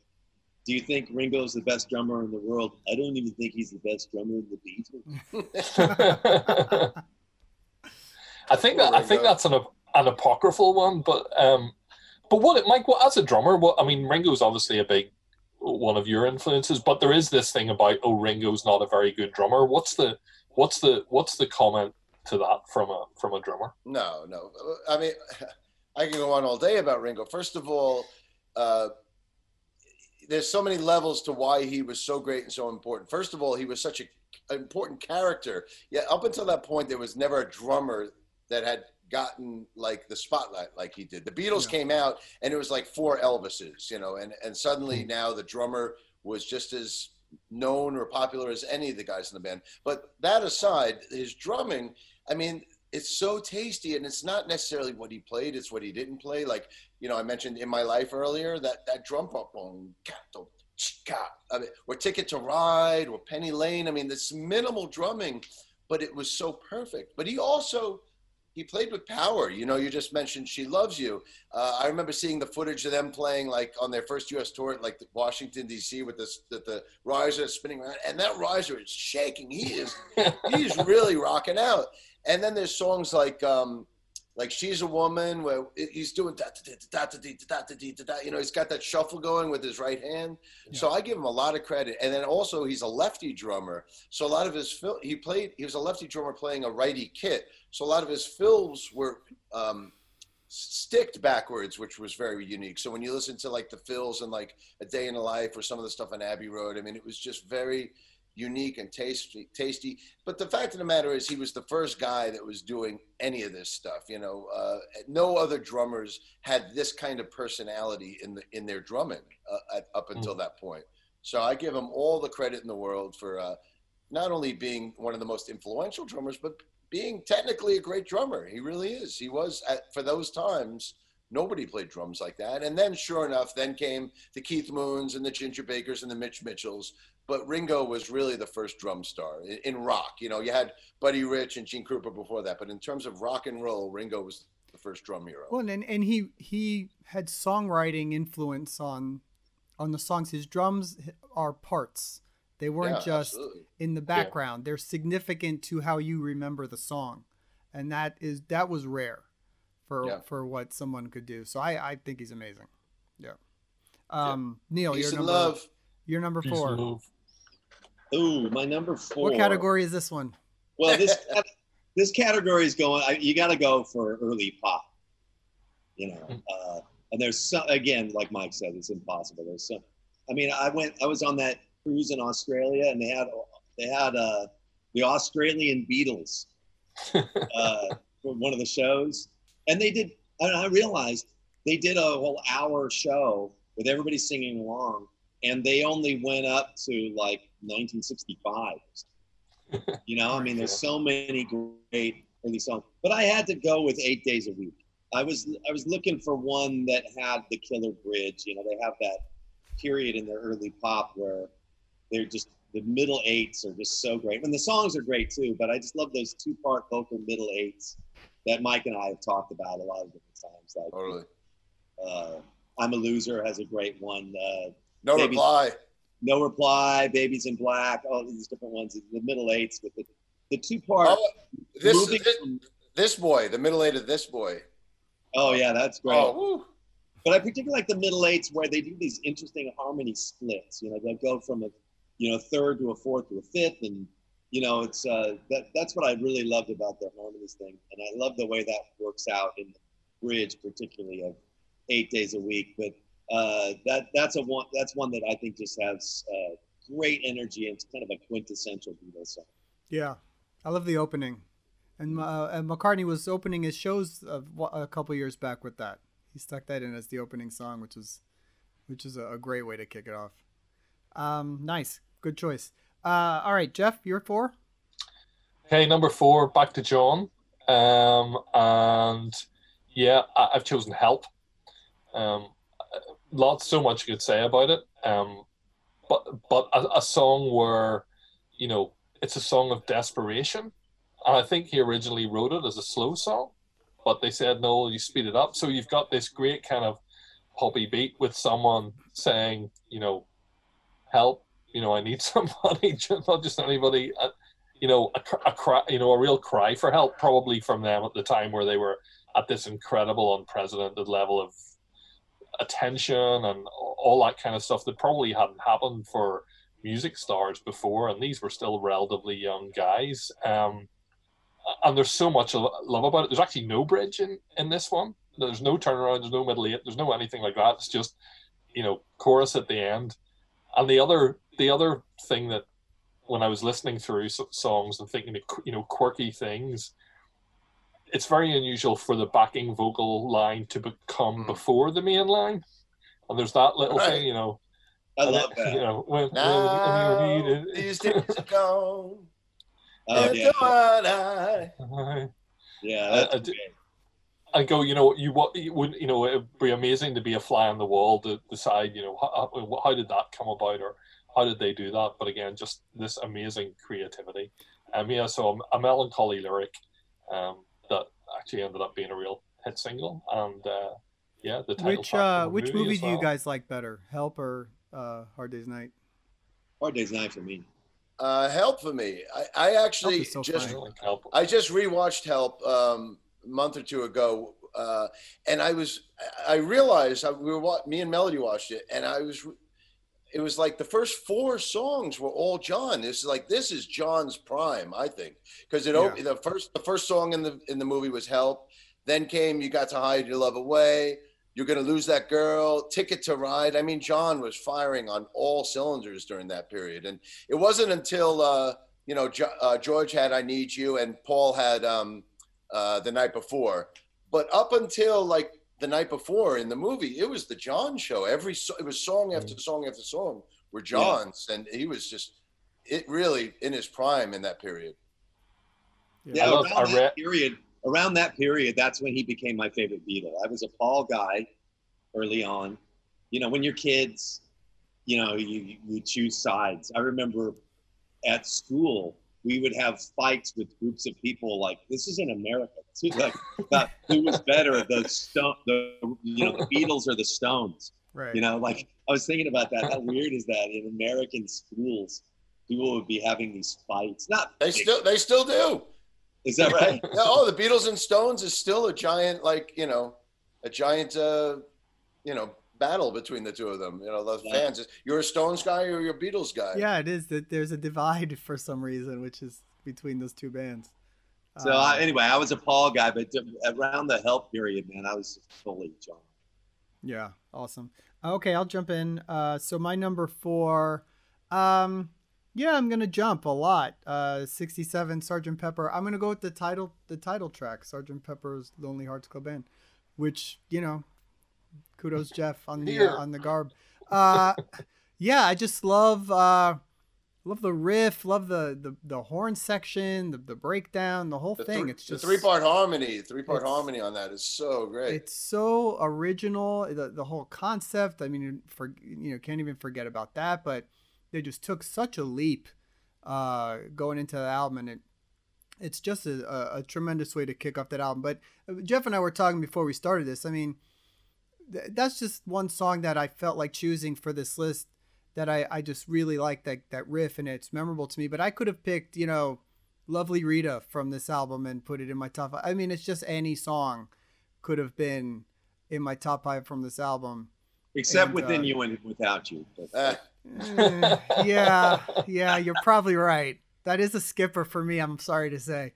do you think Ringo's the best drummer in the world? I don't even think he's the best drummer in the Beatles. I think that I think that's an an apocryphal one, but um, but what Mike, what as a drummer, what I mean, Ringo's obviously a big one of your influences, but there is this thing about oh, Ringo's not a very good drummer. What's the what's the what's the comment to that from a from a drummer? No, no. I mean, I can go on all day about Ringo. First of all, uh, there's so many levels to why he was so great and so important. First of all, he was such a, an important character. Yeah, up until that point, there was never a drummer that had gotten like the spotlight like he did. The Beatles Yeah. came out, and it was like four Elvises, you know, and and suddenly hmm. now the drummer was just as known or popular as any of the guys in the band. But that aside, his drumming, I mean, it's so tasty, and it's not necessarily what he played; it's what he didn't play. Like you know, I mentioned in my life earlier that that drum boom, ka-dum, I mean, or Ticket to Ride, or Penny Lane. I mean, this minimal drumming, but it was so perfect. But he also he played with power. You know, you just mentioned "She Loves You." Uh, I remember seeing the footage of them playing like on their first U.S. tour, at, like Washington D.C. with this the, the riser spinning around, and that riser is shaking. He is he's really rocking out. And then there's songs like um, like "She's a Woman" where he's doing da da da da da da da da da da. You know, he's got that shuffle going with his right hand. So I give him a lot of credit. And then also he's a lefty drummer, so a lot of his fill he played. He was a lefty drummer playing a righty kit. So a lot of his fills were um, sticked backwards, which was very unique. So when you listen to like the fills and like A Day in the Life or some of the stuff on Abbey Road, I mean, it was just very unique and tasty. Tasty. But the fact of the matter is, he was the first guy that was doing any of this stuff. You know, uh, no other drummers had this kind of personality in the in their drumming uh, at, up until that point. So I give him all the credit in the world for uh, not only being one of the most influential drummers, but being technically a great drummer. He really is. He was at, for those times. Nobody played drums like that. And then, sure enough, then came the Keith Moons and the Ginger Bakers and the Mitch Mitchells. But Ringo was really the first drum star in, in rock. You know, you had Buddy Rich and Gene Krupa before that, but in terms of rock and roll, Ringo was the first drum hero. Well, and and he he had songwriting influence on on the songs. His drums are parts. They weren't Yeah, just absolutely. in the background. They're significant to how you remember the song, and that is that was rare for Yeah. for what someone could do. So I I think he's amazing. Yeah. Um, Neal, Peace you're and number love. you're number Peace four. And love. Ooh, my number four. What category is this one? Well, this this category is going. I, you got to go for early pop. You know, uh, and there's some again, like Mike said, it's impossible. There's some. I mean, I went. I was on that cruise in Australia, and they had they had uh, the Australian Beatles uh, for one of the shows, and they did. And I realized they did a whole hour show with everybody singing along, and they only went up to like 1965. You know, I mean, there's so many great early songs, but I had to go with Eight Days a Week. I was I was looking for one that had the Killer Bridge. You know, they have that period in their early pop where they're just the middle eights are just so great, and the songs are great too. But I just love those two part vocal middle eights that Mike and I have talked about a lot of different times. Like, Totally. uh, I'm a loser has a great one. Uh, No Maybe- reply. no reply, baby's in black, all these different ones. The middle eights with the the two part. Oh, this, this from- this boy, the middle eight of this boy. oh yeah, that's great. Oh. But I particularly like the middle eights where they do these interesting harmony splits. You know, they'll go from a you know third to a fourth to a fifth, and you know it's uh, that that's what I really loved about the harmonies thing, and I love the way that works out in the bridge, particularly of eight days a week. But uh, that that's a one that's one that I think just has uh, great energy and it's kind of a quintessential Beatles song. Yeah, I love the opening, and uh, and McCartney was opening his shows a, a couple years back with that. He stuck that in as the opening song, which is which is a, a great way to kick it off. Um, nice, good choice. Uh, all right, Geoff, you're four. Okay, number four, back to John. Um, and yeah, I, I've chosen Help. Um, lots, so much you could say about it. Um, but but a, a song where, you know, it's a song of desperation. And I think he originally wrote it as a slow song, but they said, no, you speed it up. So you've got this great kind of poppy beat with someone saying, you know, help, you know, I need somebody, not just anybody. Uh, you know, a, a cry, you know, a real cry for help, probably from them at the time where they were at this incredible, unprecedented level of attention and all that kind of stuff that probably hadn't happened for music stars before, and these were still relatively young guys. Um, and there's so much love about it. There's actually no bridge in in this one. There's no turnaround. There's no middle eight. There's no anything like that. It's just you know chorus at the end. And the other the other thing that when I was listening through songs and thinking of you know quirky things, it's very unusual for the backing vocal line to become Mm. before the main line. And there's that little Right. thing, you know. I love then, that. You know, when, Now, when you need these days are gone. Oh yeah, I yeah. I- I I go, you know, you what you would, you know, it'd be amazing to be a fly on the wall to decide, you know, how, how- did that come about or how did they do that? But again, just this amazing creativity. Um, yeah, so a, a melancholy lyric um, that actually ended up being a real hit single, and uh, yeah, the title Which track uh, the which movie movie as do you guys like better, Help or uh, Hard Day's Night? Hard Day's Night for me. uh, help for me. I, I actually is so just I help. I just rewatched Help um, a month or two ago, uh, and I was I realized I, we were wa- me and Melody watched it, and I was it was like the first four songs were all John. This is like this is John's prime, I think, because it op- the first the first song in the in the movie was Help, then came You Got to Hide Your Love Away. You're gonna lose that girl. Ticket to Ride. I mean, John was firing on all cylinders during that period, and it wasn't until uh, you know jo- uh, George had I Need You and Paul had um, uh, the night before. But up until like the night before in the movie, it was the John show. Every so- it was song mm-hmm. after song after song were John's, and he was just it really in his prime in that period. Yeah, I love- around that read- period. Around that period, that's when he became my favorite Beatle. I was a Paul guy early on. You know, when you're kids, you know, you you choose sides. I remember at school we would have fights with groups of people like this is in America. This is like about who was better, the stone, the you know, the Beatles or the Stones. Right. You know, like I was thinking about that. How weird is that in American schools? People would be having these fights. Not They still they still do. is that right? Yeah, oh, the Beatles and Stones is still a giant, like you know, a giant, uh, you know, battle between the two of them. You know, the Yeah. fans. You're a Stones guy or you're a Beatles guy. Yeah, it is that there's a divide for some reason, which is between those two bands. So Um, I, anyway, I was a Paul guy, but around the help period, man, I was fully John. Yeah, awesome. Okay, I'll jump in. Uh, so my number four, um, yeah, I'm gonna jump a lot. Uh, 67, Sergeant Pepper. I'm gonna go with the title, the title track, Sergeant Pepper's Lonely Hearts Club Band, which you know, kudos Geoff on the uh, on the garb. Uh, yeah, I just love uh, love the riff, love the the, the horn section, the, the breakdown, the whole The, thing. thr- it's just three part harmony. Three part harmony on that is so great. it's so original the, the whole concept i mean for you know can't even forget about that but they just took such a leap uh going into the album and it it's just a, a, a tremendous way to kick off that album but uh, Geoff and i were talking before we started this i mean th- that's just one song that i felt like choosing for this list that i, I just really like that, that riff and it's memorable to me but i could have picked you know lovely rita from this album and put it in my top five. i mean it's just any song could have been in my top five from this album. Except And, within uh, you and without you. But, Eh, Eh, yeah, yeah, you're probably right. That is a skipper for me. I'm sorry to say,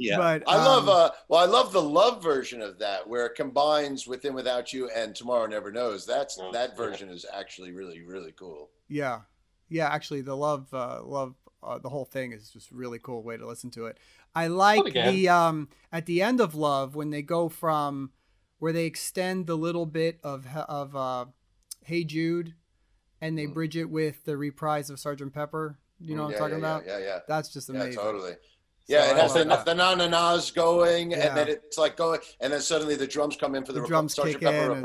yeah. but I love. um, Uh, well, I love the love version of that, where it combines "Within Without You" and "Tomorrow Never Knows." That's Yeah. that version is actually really, really cool. yeah, yeah. Actually, the love, uh, love, uh, the whole thing is just really cool way to listen to it. I like the um at the end of Love when they go from where they extend the little bit of of uh, Hey Jude, and they Mm. bridge it with the reprise of Sergeant Pepper. You know what yeah, I'm talking yeah, about? Yeah, yeah, That's just yeah, amazing. yeah totally. So Yeah, it has the, the na na na's going, Yeah. and then it's like going, and then suddenly the drums come in for the, The drums Sergeant kick Pepper in and-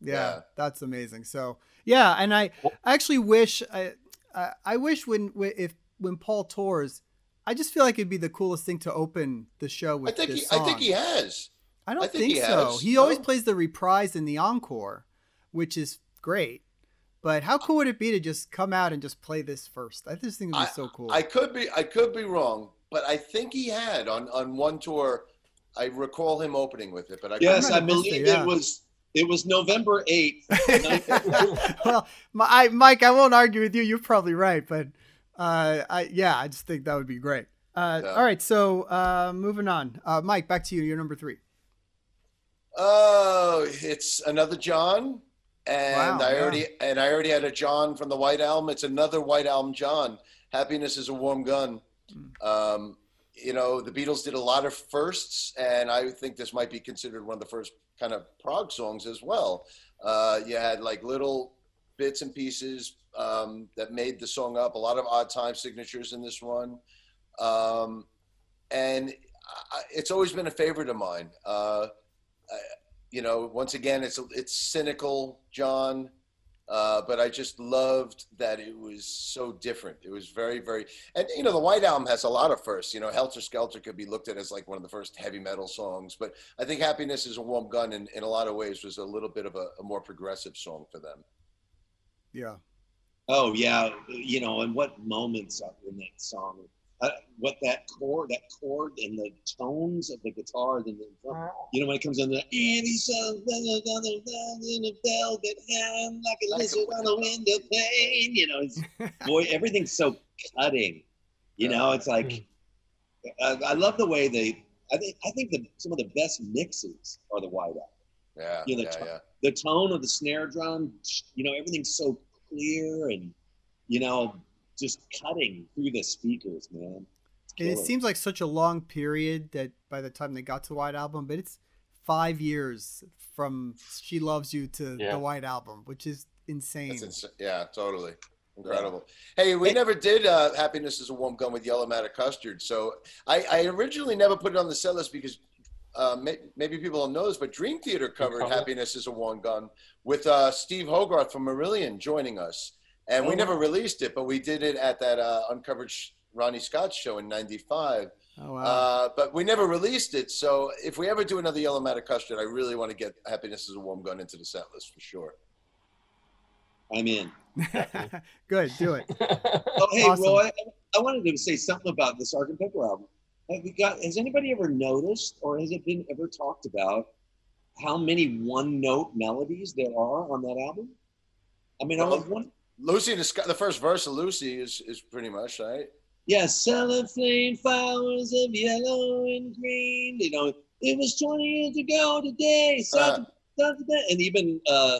yeah, Yeah. that's amazing so yeah and i I actually wish i i, I wish when if when paul tours i just feel like it'd be the coolest thing to open the show with I think this he, song. I think he has. I don't I think think, he so has. he always No? plays the reprise in the encore which is great but how cool would it be to just come out and just play this first i just think it'd be so cool I could be I could be wrong, but I think he had on on one tour. I recall him opening with it, but I yes, I might have missed it, believe yeah. it was it was November eighth. well, my, I, Mike, I won't argue with you. You're probably right, but uh, I yeah, I just think that would be great. Uh, Yeah. All right, so uh, moving on. Uh, Mike, back to you. You're number three. Oh, it's another John, and Wow, I yeah. already and I already had a John from the White Album. It's another White Album John. Happiness is a warm gun. Mm. Um, you know, the Beatles did a lot of firsts, and I think this might be considered one of the first kind of prog songs as well. Uh, you had like little bits and pieces um, that made the song up. A lot of odd time signatures in this one, um, and I, it's always been a favorite of mine. Uh, I, you know, once again, it's it's cynical, John, uh, but I just loved that it was so different. It was very, very, and you know, the White Album has a lot of firsts. You know, Helter Skelter could be looked at as like one of the first heavy metal songs, but I think Happiness is a Warm Gun in, in a lot of ways was a little bit of a, a more progressive song for them. Yeah. Oh yeah, you know, and what moments are in that song? Uh, what that chord, that chord, and the tones of the guitar, and the you know when it comes in the and he says in a velvet hand like a Like a lizard on a window pane. You know, it's, boy, everything's so cutting. You know, it's like I, I love the way they. I think I think the some of the best mixes are the White Album. Yeah, Yeah, the yeah, t- yeah. the tone of the snare drum, you know, everything's so clear and, you know, just cutting through the speakers, man. And it seems like such a long period that by the time they got to the White Album, but it's five years from "She Loves You" to Yeah. the White Album, which is insane. That's ins- yeah, totally. Incredible. Hey, we never did uh, "Happiness Is a Warm Gun" with Yellow Matter Custard. So I, I originally never put it on the set list because uh, may, maybe people don't know this, but Dream Theater covered covered. "Happiness Is a Warm Gun" with uh, Steve Hogarth from Marillion joining us, and we Oh, never wow. released it, but we did it at that uh, uncovered Sh- Ronnie Scott show in '95. Oh wow. Uh, but we never released it. So if we ever do another Yellow Matter Custard, I really want to get "Happiness Is a Warm Gun" into the set list for sure. I'm in. Good, do it. Oh, hey, Awesome. Roie, I wanted to say something about the Sergeant Pepper album. Have you got? Has anybody ever noticed, or has it been ever talked about, how many one-note melodies there are on that album? I mean, I was Well, one. Lucy, the, sc- the first verse of Lucy is is pretty much right. Yes, yeah, cellophane flowers of yellow and green. You know, it was 20 years ago today. Sergeant, Sergeant, and even uh,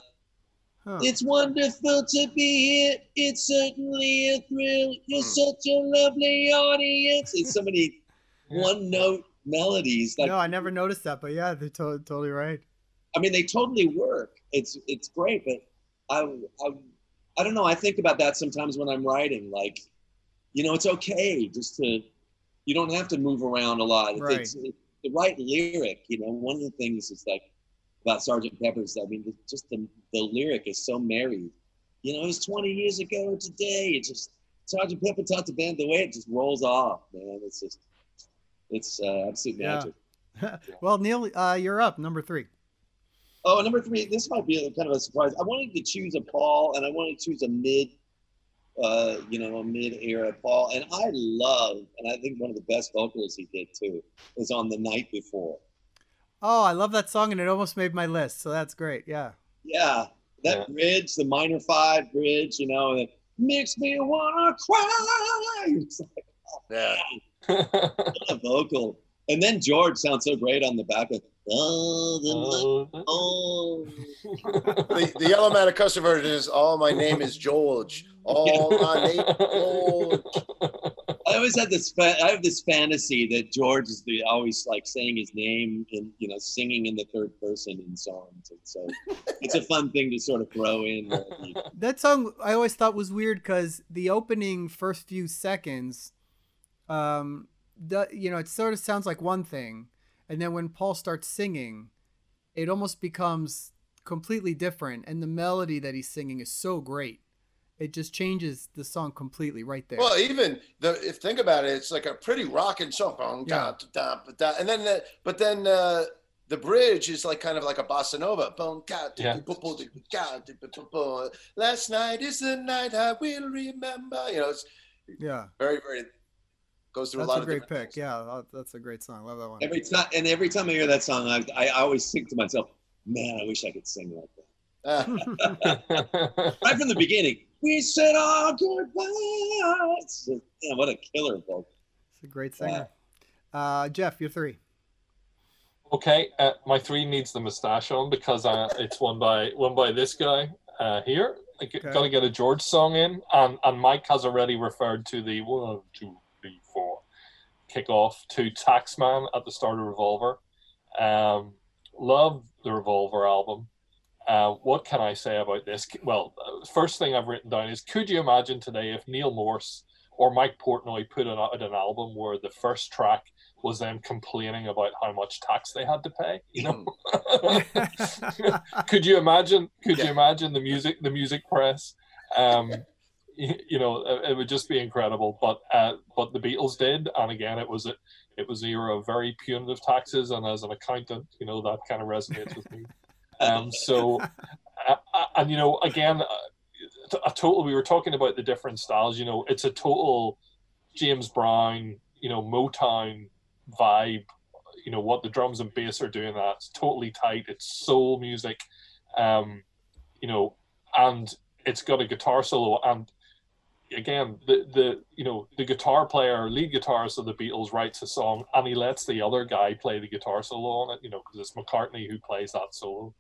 Huh. It's wonderful to be here. It's certainly a thrill. You're Hmm. such a lovely audience. It's so many Yeah. one note melodies. Like no, I never noticed that, but yeah, they're to- totally right. I mean, they totally work. It's it's great, but I, I I don't know. I think about that sometimes when I'm writing. Like, you know, it's okay just to you don't have to move around a lot. Right. It's, the right lyric. You know, one of the things is like about Sergeant Pepper's. I mean, just the the lyric is so married. You know, it was 20 years ago today. It just Sergeant Pepper taught the band the way it just rolls off, man. It's just it's uh, absolute Yeah. magic. well, Neal, uh, you're up. Number three. Oh, number three. This might be a, kind of a surprise. I wanted to choose a Paul, and I wanted to choose a mid, uh, you know, a mid-era Paul. And I love, and I think one of the best vocals he did too is on the night before. Oh, I love that song, and it almost made my list. So that's great. Yeah. Yeah, that Yeah. bridge, the minor five bridge, you know, it makes me wanna cry. It's like Yeah. what a vocal. And then George sounds so great on the back of oh, the oh. The, the Yellow Matter Custard version is "All my name is George." All my name George. I always had this. Fa- I have this fantasy that George is the always like saying his name and you know singing in the third person in songs, and so it's a fun thing to sort of throw in. That song I always thought was weird because the opening first few seconds, um, the, you know, it sort of sounds like one thing, and then when Paul starts singing, it almost becomes completely different, and the melody that he's singing is so great. It just changes the song completely right there. Well, even the if think about it, it's like a pretty rocking song. Yeah. And then, the, but then uh, the bridge is like kind of like a bossa nova. Bong, ga, di, Yeah. Last night is the night I will remember. You know, it's yeah, very, very goes through that's a lot a of great pick. things. Yeah, that's a great song. Love that one. every time, and every time I hear that song, I, I always think to myself, "Man, I wish I could sing like that." Right from the beginning, we said our goodbyes. Yeah, what a killer vocal. It's a great singer. Uh, Geoff, you're three. Okay, uh, my three needs the mustache on because uh, it's one by one by this guy uh, here. I g- Okay. gotta get a George song in, and and Mike has already referred to the one, two, three, four kickoff to Taxman at the start of Revolver. Um, love the Revolver album. Uh, what can I say about this? Well, first thing I've written down is: Could you imagine today if Neal Morse or Mike Portnoy put out an album where the first track was them complaining about how much tax they had to pay? You know, could you imagine? Could you imagine the music, the music press? Um, you know, it, it would just be incredible. But uh, but the Beatles did, and again, it was a it was a year of very punitive taxes, and as an accountant, you know that kind of resonates with me. Um, so, uh, uh, and you know, again, uh, a total. We were talking about the different styles. You know, it's a total James Brown, you know, Motown vibe. You know what the drums and bass are doing. That it's totally tight. It's soul music. Um, you know, and it's got a guitar solo and again the the you know the guitar player lead guitarist of the beatles writes a song and he lets the other guy play the guitar solo on it you know because it's mccartney who plays that solo.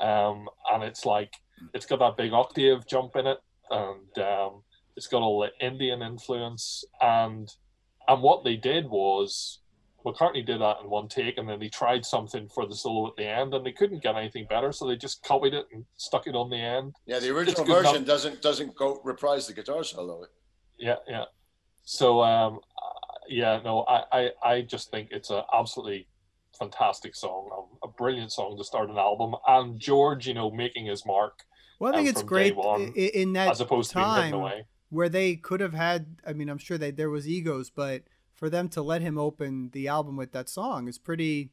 Um and it's like it's got that big octave jump in it and um it's got all the indian influence. And and what they did was McCartney did that in one take, and then he tried something for the solo at the end, and they couldn't get anything better, so they just copied it and stuck it on the end. Yeah, the original version enough. doesn't doesn't go reprise the guitar solo. Yeah, yeah. So, um, uh, yeah, no, I, I, I just think it's an absolutely fantastic song, um, a brilliant song to start an album, and George, you know, making his mark Well, I think um, it's great one, i- i- in that as opposed to being hidden time away. where they could have had. I mean, I'm sure that there was egos, but for them to let him open the album with that song is pretty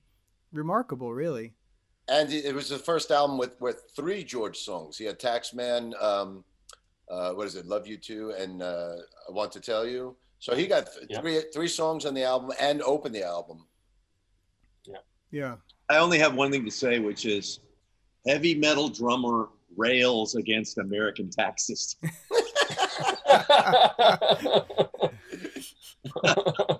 remarkable, really. And it it was the first album with with three George songs. He had Taxman, um, uh, what is it, Love You Too, and uh, I Want to Tell You. So he got th- Yeah. three three songs on the album and opened the album. Yeah. Yeah. I only have one thing to say, which is heavy metal drummer rails against American tax system.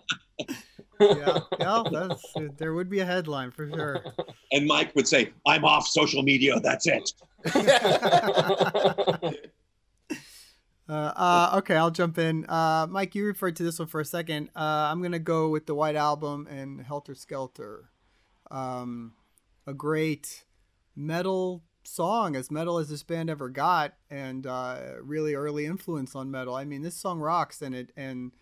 Yeah. yeah. That's there would be a headline for sure. And Mike would say, I'm off social media. That's it. Uh, uh, okay, I'll jump in. Uh, Mike, you referred to this one for a second. Uh, I'm gonna go with the White Album and Helter Skelter. Um, a great metal song, as metal as this band ever got, and uh, really early influence on metal. I mean, this song rocks, and it and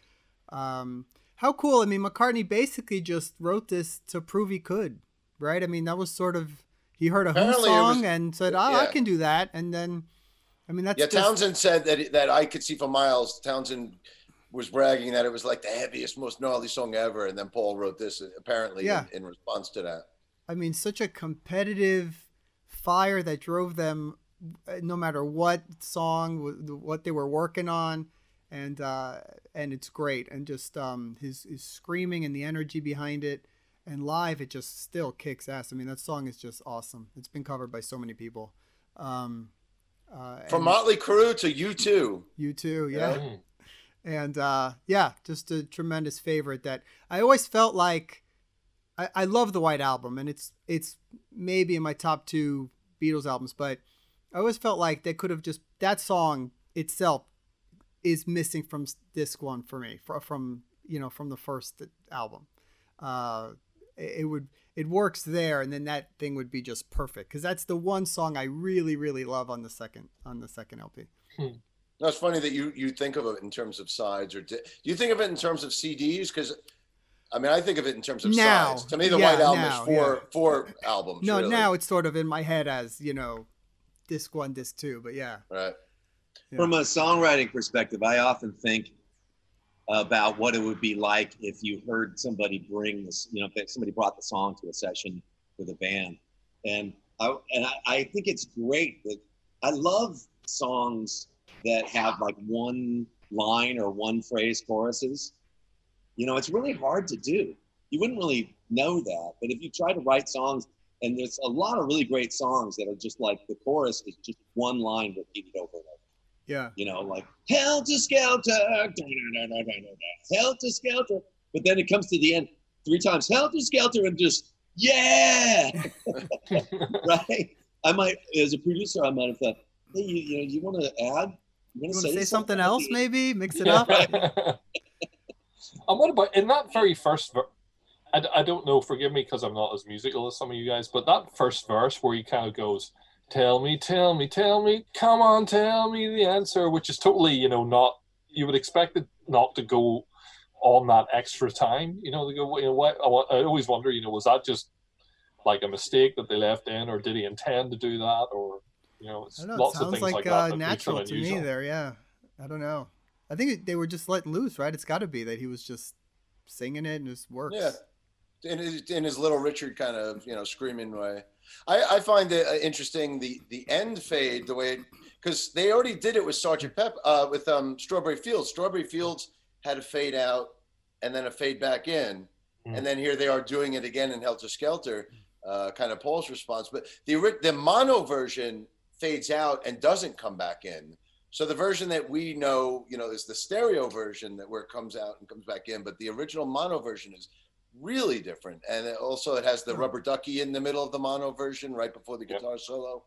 um, how cool. I mean, McCartney basically just wrote this to prove he could, right? I mean, that was sort of he heard a Who it was- song and said, "Oh, I can do that," and then. I mean that's yeah, just, Townshend said that that I could see for miles. Townshend was bragging that it was like the heaviest, most gnarly song ever, and then Paul wrote this apparently Yeah. in, in response to that. I mean, such a competitive fire that drove them, uh, no matter what song, what they were working on, and uh, and it's great. And just um, his his screaming and the energy behind it, and live, it just still kicks ass. I mean, that song is just awesome. It's been covered by so many people. Um, uh, From Motley Crue to U2. you too, yeah Mm. and uh, yeah, just a tremendous favorite. That I always felt like I, I love the White Album, and it's it's maybe in my top two Beatles albums, but I always felt like they could have just that song itself is missing from disc one for me, fr- from you know from the first album. Uh, it, it would it works there, and then that thing would be just perfect because that's the one song I really really love on the second on the second LP. No, it's funny that you you think of it in terms of sides, or di- do you think of it in terms of CDs? Because I mean, I think of it in terms of Now, sides. To me, the yeah, White Album now, is four yeah. four albums. No, really. now it's sort of in my head as you know, disc one, disc two. But yeah, right. Yeah. From a songwriting perspective, I often think about what it would be like if you heard somebody bring this, you know, if somebody brought the song to a session with a band. And I, and I, I think it's great that I love songs that have like one line or one phrase choruses. You know, it's really hard to do. You wouldn't really know that. But if you try to write songs, and there's a lot of really great songs that are just like the chorus is just one line repeated over and over yeah, you know, like helter skelter, helter skelter. But then it comes to the end three times, helter skelter, and just yeah, right. I might, as a producer, I might have thought, hey, you, you know, you want to add? you want to say say something at else? Maybe mix it up. and what about in that very first ver- I, I don't know forgive me because i'm not as musical as some of you guys but that first verse where he kind of goes tell me tell me tell me come on tell me the answer which is totally you know not you would expect it not to go on that extra time you know they go you know what I, I always wonder you know was that just like a mistake that they left in or did he intend to do that or you know it's I don't know. It lots of sounds things like, like, uh, that that makes it natural to me there. Yeah, I don't know. I think they were just letting loose, right? It's got to be that he was just singing it and it just works. Yeah. In his, in his little Richard kind of you know screaming way. I, I find it uh, interesting the the end fade the way because they already did it with Sergeant Pep uh, with um, Strawberry Fields. Strawberry Fields had a fade out and then a fade back in, Mm. and then here they are doing it again in Helter Skelter. Uh, kind of Paul's response, but the the mono version fades out and doesn't come back in. So the version that we know, you know, is the stereo version that where it comes out and comes back in, but the original mono version is really different. And it also it has the Hmm. rubber ducky in the middle of the mono version right before the Yep. guitar solo.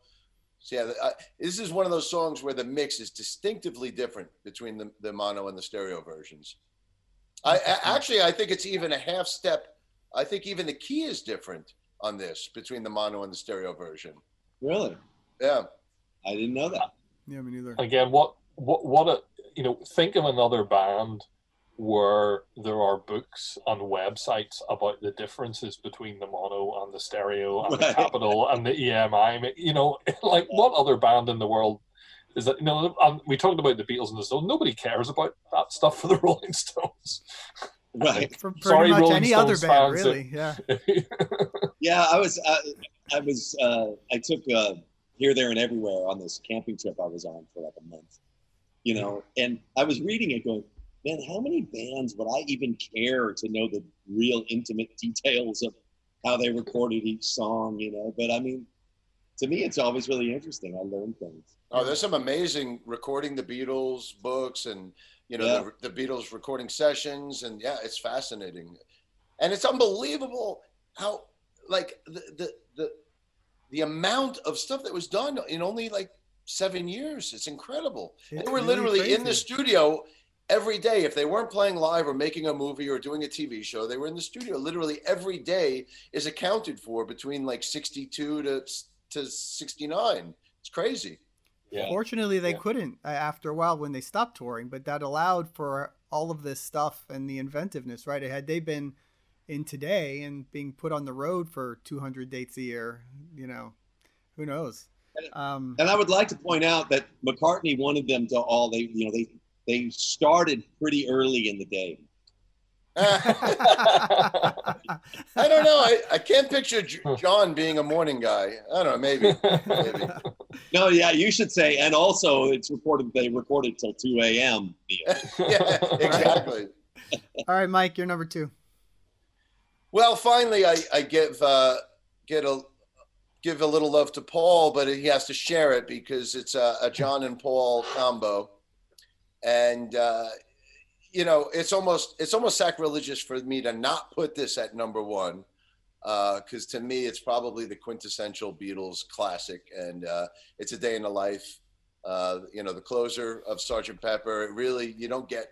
So yeah, I, this is one of those songs where the mix is distinctively different between the, the mono and the stereo versions. I, I actually I think it's even a half step I think even the key is different on this between the mono and the stereo version. Really? Yeah. I didn't know that. Yeah, me neither. Again, what what what a you know, think of another band where there are books and websites about the differences between the mono and the stereo and the Capitol and the EMI. You know, like what other band in the world is that? You know, and we talked about the Beatles and the Stones. Nobody cares about that stuff for the Rolling Stones. Right. For pretty Sorry, much Rolling any other band, fans, really. Yeah. Yeah, I was. Uh, I was. Uh, I took uh, here, there, and everywhere on this camping trip I was on for like a month. You know, and I was reading it, going, "Man, how many bands would I even care to know the real intimate details of how they recorded each song?" You know, but I mean, to me, it's always really interesting. I learn things. Oh, there's some amazing recording the Beatles books and you know Yeah. the, the Beatles recording sessions and yeah, it's fascinating, and it's unbelievable how like the the the, the amount of stuff that was done in only like seven years. It's incredible. It's they were really literally in the studio every day. If they weren't playing live or making a movie or doing a TV show, they were in the studio literally every day is accounted for between like 62 to to 69. It's crazy. yeah. Fortunately, they Yeah. couldn't uh, after a while when they stopped touring, but that allowed for all of this stuff and the inventiveness, right? Had they been in today and being put on the road for 200 dates a year, you know, who knows? Um, And I would like to point out that McCartney wanted them to all. They, you know, they they started pretty early in the day. I don't know. I, I can't picture J- John being a morning guy. I don't know. Maybe. maybe. No, yeah, you should say. And also, it's reported they recorded till 2 a.m. yeah, exactly. all right, Mike, you're number two. Well, finally, I, I give uh, get a give a little love to Paul, but he has to share it because it's a, a John and Paul combo, and uh, you know it's almost it's almost sacrilegious for me to not put this at number one because to me it's probably the quintessential Beatles classic, and uh, it's a day in the life. Uh, you know, the closer of Sergeant Pepper. Really you don't get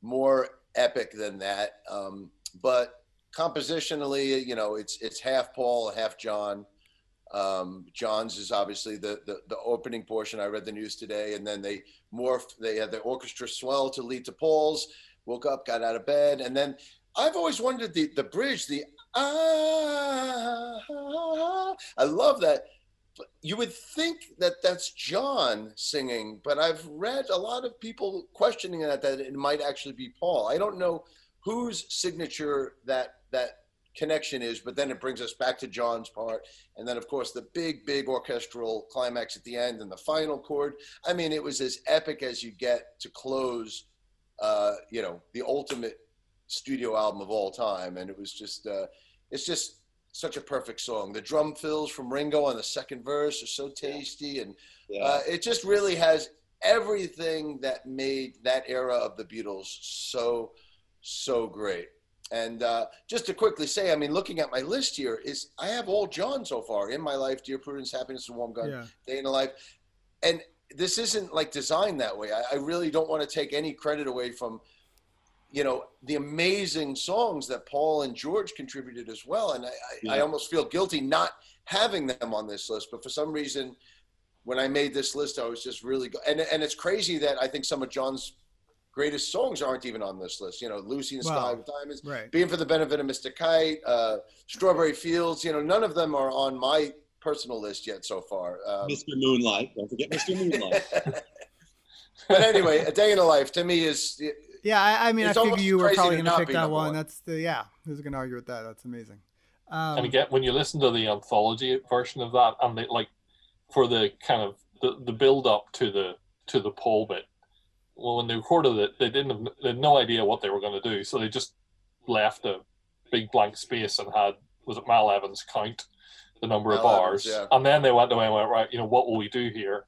more epic than that. Um, but compositionally, you know, it's it's half Paul, half John. Um, John's is obviously the, the the opening portion. I read the news today, and then they morphed. They had the orchestra swell to lead to Paul's. Woke up, got out of bed, and then I've always wondered the the bridge, the ah. I love that. You would think that that's John singing, but I've read a lot of people questioning that that it might actually be Paul. I don't know whose signature that that connection is, but then it brings us back to John's part, and then of course the big big orchestral climax at the end and the final chord. I mean, it was as epic as you get to close, uh, you know, the ultimate studio album of all time, and it was just uh, it's just such a perfect song. The drum fills from Ringo on the second verse are so tasty, and Yeah. uh, it just really has everything that made that era of the Beatles so so great. And uh, just to quickly say, I mean, looking at my list here, is I have all John so far in my life: Dear Prudence, Happiness, and Warm Gun, Yeah. Day in the Life. And this isn't like designed that way. I, I really don't want to take any credit away from, you know, the amazing songs that Paul and George contributed as well. And I, I, I almost feel guilty not having them on this list. But for some reason, when I made this list, I was just really go- and and it's crazy that I think some of John's greatest songs aren't even on this list. You know, Lucy in the Sky Wow. with Diamonds, Right. Being for the Benefit of Mr. Kite, uh, Strawberry Fields. You know, none of them are on my personal list yet so far. Um, Mr. Moonlight. Don't forget Mr. Moonlight. but anyway, A Day in the Life to me is Yeah, I, I mean, I figure you were probably going to pick that one. one. That's the yeah. Who's going to argue with that? That's amazing. Um, and again, when you listen to the anthology version of that, and they like for the kind of the, the build up to the to the Paul bit, well, when they recorded it, they didn't have, they had no idea what they were going to do, so they just left a big blank space and had was it Mal Evans count the number of bars, Evans, yeah. and then they went away and went right, you know, what will we do here?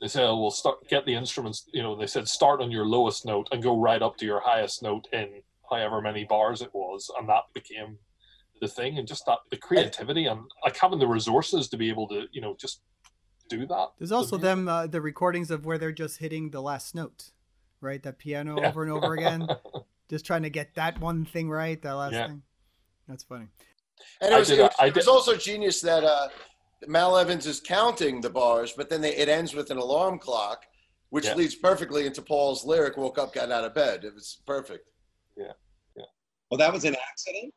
They said, oh, we'll start get the instruments. You know, they said start on your lowest note and go right up to your highest note in however many bars it was, and that became the thing. And just that the creativity and like having the resources to be able to, you know, just do that. There's also them uh, the recordings of where they're just hitting the last note, right? That piano Yeah. over and over again, just trying to get that one thing right. That last Yeah. thing. That's funny. And it I was, did it was, I it was also genius that uh, Mal Evans is counting the bars, but then they, it ends with an alarm clock, which Yeah. leads perfectly into Paul's lyric, woke up, got out of bed. It was perfect. Yeah. Yeah. Well, that was an accident.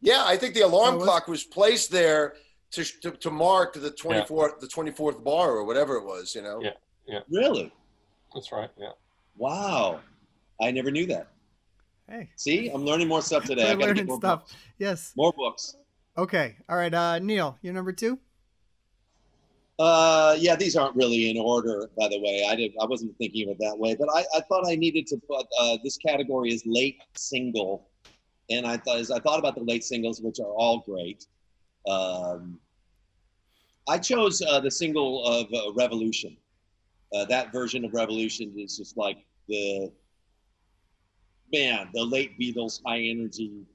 Yeah, I think the alarm Oh, was- clock was placed there to, to, to mark the 24th, the 24th bar or whatever it was, you know? Yeah. Yeah. Really? That's right. Yeah. Wow. I never knew that. Hey, See, I'm learning more stuff today. I we're gotta get learning more stuff. Books. Yes. More books. Okay. All right. Uh, Neal, you're number two. Uh, yeah, these aren't really in order, by the way. I did. I wasn't thinking of it that way, but I, I thought I needed to put uh, this category is late single, and I thought as I thought about the late singles, which are all great. Um, I chose uh, the single of uh, Revolution. Uh, that version of Revolution is just like the man, the late Beatles high energy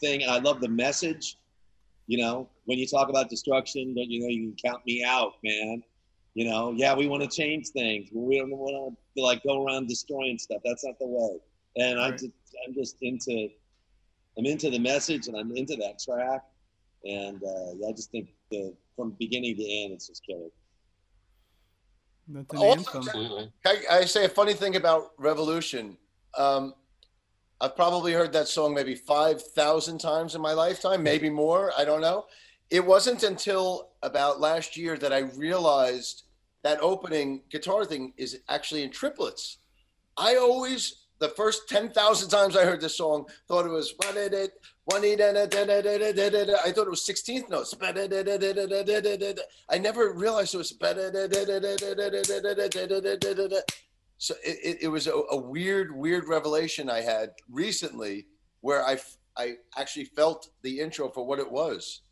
thing, and I love the message. You know, when you talk about destruction, don't you know you can count me out, man. You know, yeah, we want to change things. We don't want to like go around destroying stuff. That's not the way. And I'm just, I'm just into, I'm into the message, and I'm into that track. And uh, yeah, I just think the from beginning to end, it's just killer. That's an Also, anthem. I, I say a funny thing about Revolution. Um, I've probably heard that song maybe 5,000 times in my lifetime, maybe more. I don't know. It wasn't until about last year that I realized that opening guitar thing is actually in triplets. I always, the first 10,000 times I heard this song, thought it was, I thought it was 16th notes. I never realized it was. So it, it, was a, a weird, weird revelation I had recently where I, I actually felt the intro for what it was.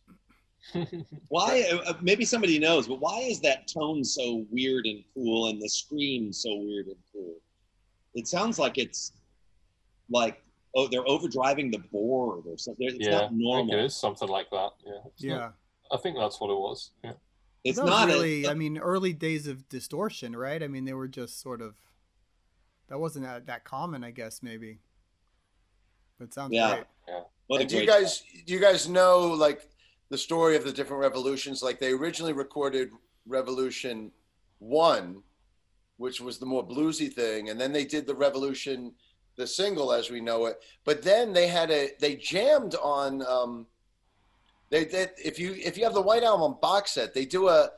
Why? Maybe somebody knows, but why is that tone so weird and cool, and the scream so weird and cool? It sounds like it's like oh, they're overdriving the board or something. It's yeah. not I think normal. it is something like that. Yeah. It's not- Yeah. I think that's what it was. Yeah. It's not really. A, I mean, early days of distortion, right? I mean, they were just sort of. That wasn't that, that common, I guess, maybe. But it sounds Yeah. great. what a And do you great- guys, do you guys know like the story of the different revolutions? Like they originally recorded Revolution One, which was the more bluesy thing, and then they did the Revolution, the single as we know it. But then they had a they jammed on. Um, they did if you if you have the White Album box set, they do a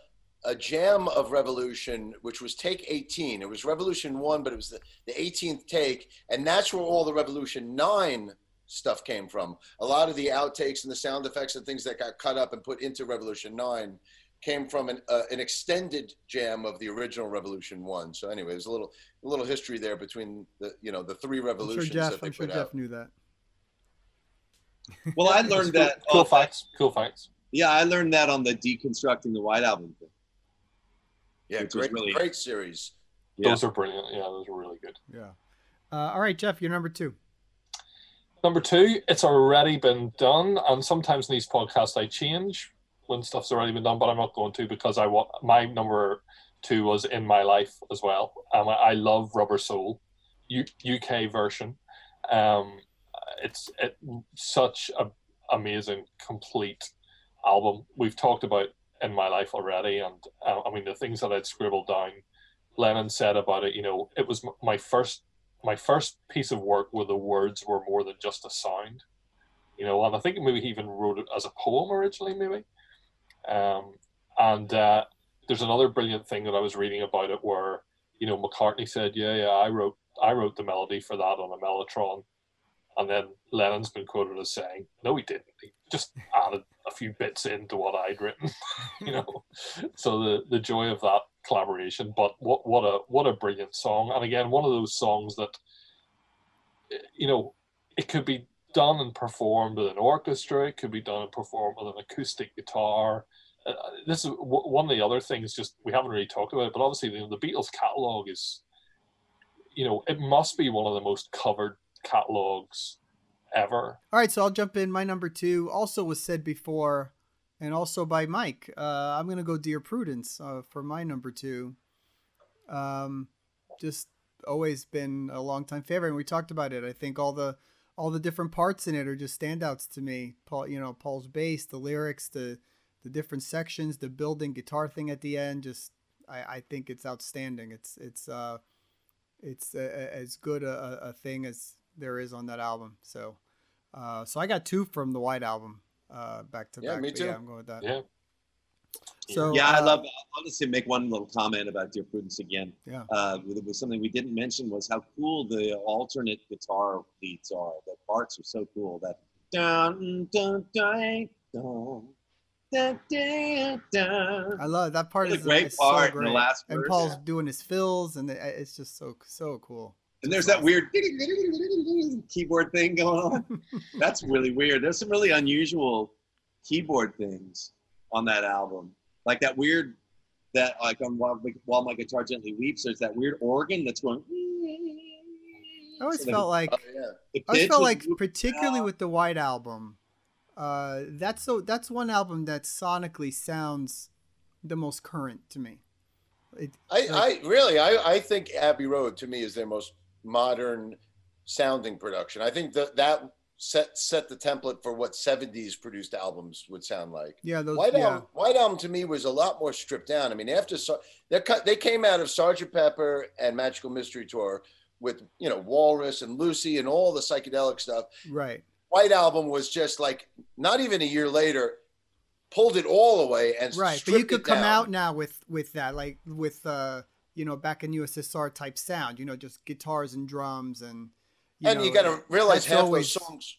a jam of Revolution, which was take 18. It was Revolution 1, but it was the, the 18th take. And that's where all the Revolution 9 stuff came from. A lot of the outtakes and the sound effects and things that got cut up and put into Revolution 9 came from an, uh, an extended jam of the original Revolution 1. So anyway, there's a little a little history there between the you know the three I'm sure revolutions Geoff. that they I'm sure Geoff out. knew that. Well, I learned cool, that. Cool on- facts. Cool facts. Yeah, I learned that on the deconstructing the White Album thing. Yeah, great really- great series. Yeah. Those are brilliant. Yeah, those are really good. Yeah. Uh, all right, Geoff, you're number two. Number two, it's already been done, and sometimes in these podcasts I change when stuff's already been done, but I'm not going to because I want my number two was in my life as well. Um, I, love Rubber Soul, U, UK version. Um, it's it, such a amazing, complete album. We've talked about in my life already, and uh, I mean the things that I'd scribbled down. Lennon said about it, you know, it was my first my first piece of work where the words were more than just a sound, you know, and I think maybe he even wrote it as a poem originally, maybe. Um, and uh, there's another brilliant thing that I was reading about it where, you know, McCartney said, "Yeah, yeah, I wrote I wrote the melody for that on a mellotron," and then Lennon's been quoted as saying, "No, he didn't. He just added a few bits into what I'd written." you know, so the the joy of that collaboration. But what what a what a brilliant song! And again, one of those songs that you know it could be done and performed with an orchestra. It could be done and performed with an acoustic guitar. This is one of the other things. Just we haven't really talked about it, but obviously you know, the Beatles catalog is, you know, it must be one of the most covered catalogs ever. All right, so I'll jump in. My number two also was said before, and also by Mike. Uh, I'm gonna go Dear Prudence uh, for my number two. Um, just always been a long time favorite, and we talked about it. I think all the all the different parts in it are just standouts to me. Paul, you know, Paul's bass, the lyrics, the the different sections, the building guitar thing at the end. Just I, I think it's outstanding. It's it's uh it's a, a, as good a, a thing as there is on that album. So uh so I got two from the White Album uh back to Yeah, back. me too. Yeah, I'm going with that. Yeah. So yeah, I uh, love. I'll just make one little comment about Dear Prudence again. Yeah. Uh, it was something we didn't mention was how cool the alternate guitar leads are. The parts are so cool. That dun dun dun dun. I love that part. What a is great is part so in the great. last and verse. Paul's doing his fills, and it's just so so cool. And there's that weird keyboard thing going on. That's really weird. There's some really unusual keyboard things on that album, like that weird that like on while, while my guitar gently weeps. There's that weird organ that's going. I always So felt like Oh yeah. I always felt like, particularly out. with the White Album, uh, that's so that's one album that sonically sounds the most current to me. It, I, like- I really, I, I think Abbey Road to me is their most modern sounding production. I think that that set set the template for what '70s produced albums would sound like. yeah, those White yeah, Album, White Album to me was a lot more stripped down. I mean, after they cut, they came out of Sergeant Pepper and Magical Mystery Tour with you know Walrus and Lucy and all the psychedelic stuff. right. White Album was just like not even a year later, pulled it all away and Right, but you could come down. out now with with that, like with uh, you know, back in USSR type sound. You know, just guitars and drums and. You and know, you got to realize half always- those songs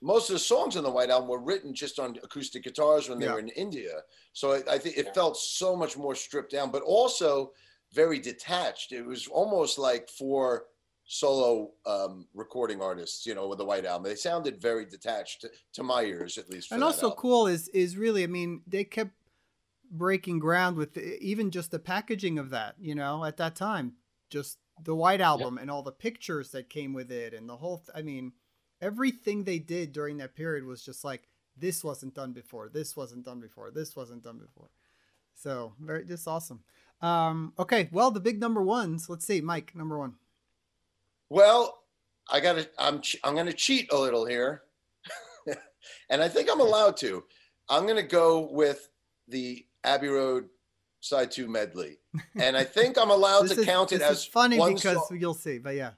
most of the songs on the white album were written just on acoustic guitars when they Yeah. were in india so I, I think it Yeah. felt so much more stripped down but also very detached it was almost like for solo um, recording artists you know with the white album. They sounded very detached to, to my ears at least for and also album. cool is is really i mean they kept breaking ground with the, even just the packaging of that you know at that time. Just the white album and all the pictures that came with it and the whole th- i mean everything they did during that period was just like this wasn't done before. This wasn't done before. This wasn't done before. So very just awesome. Um okay well the big number ones let's see mike number one Well, I got to. I'm. I'm going to cheat a little here, and I think I'm allowed to. I'm going to go with the Abbey Road Side Two medley, and I think I'm allowed this to is, count it this as is funny one because song. you'll see but yeah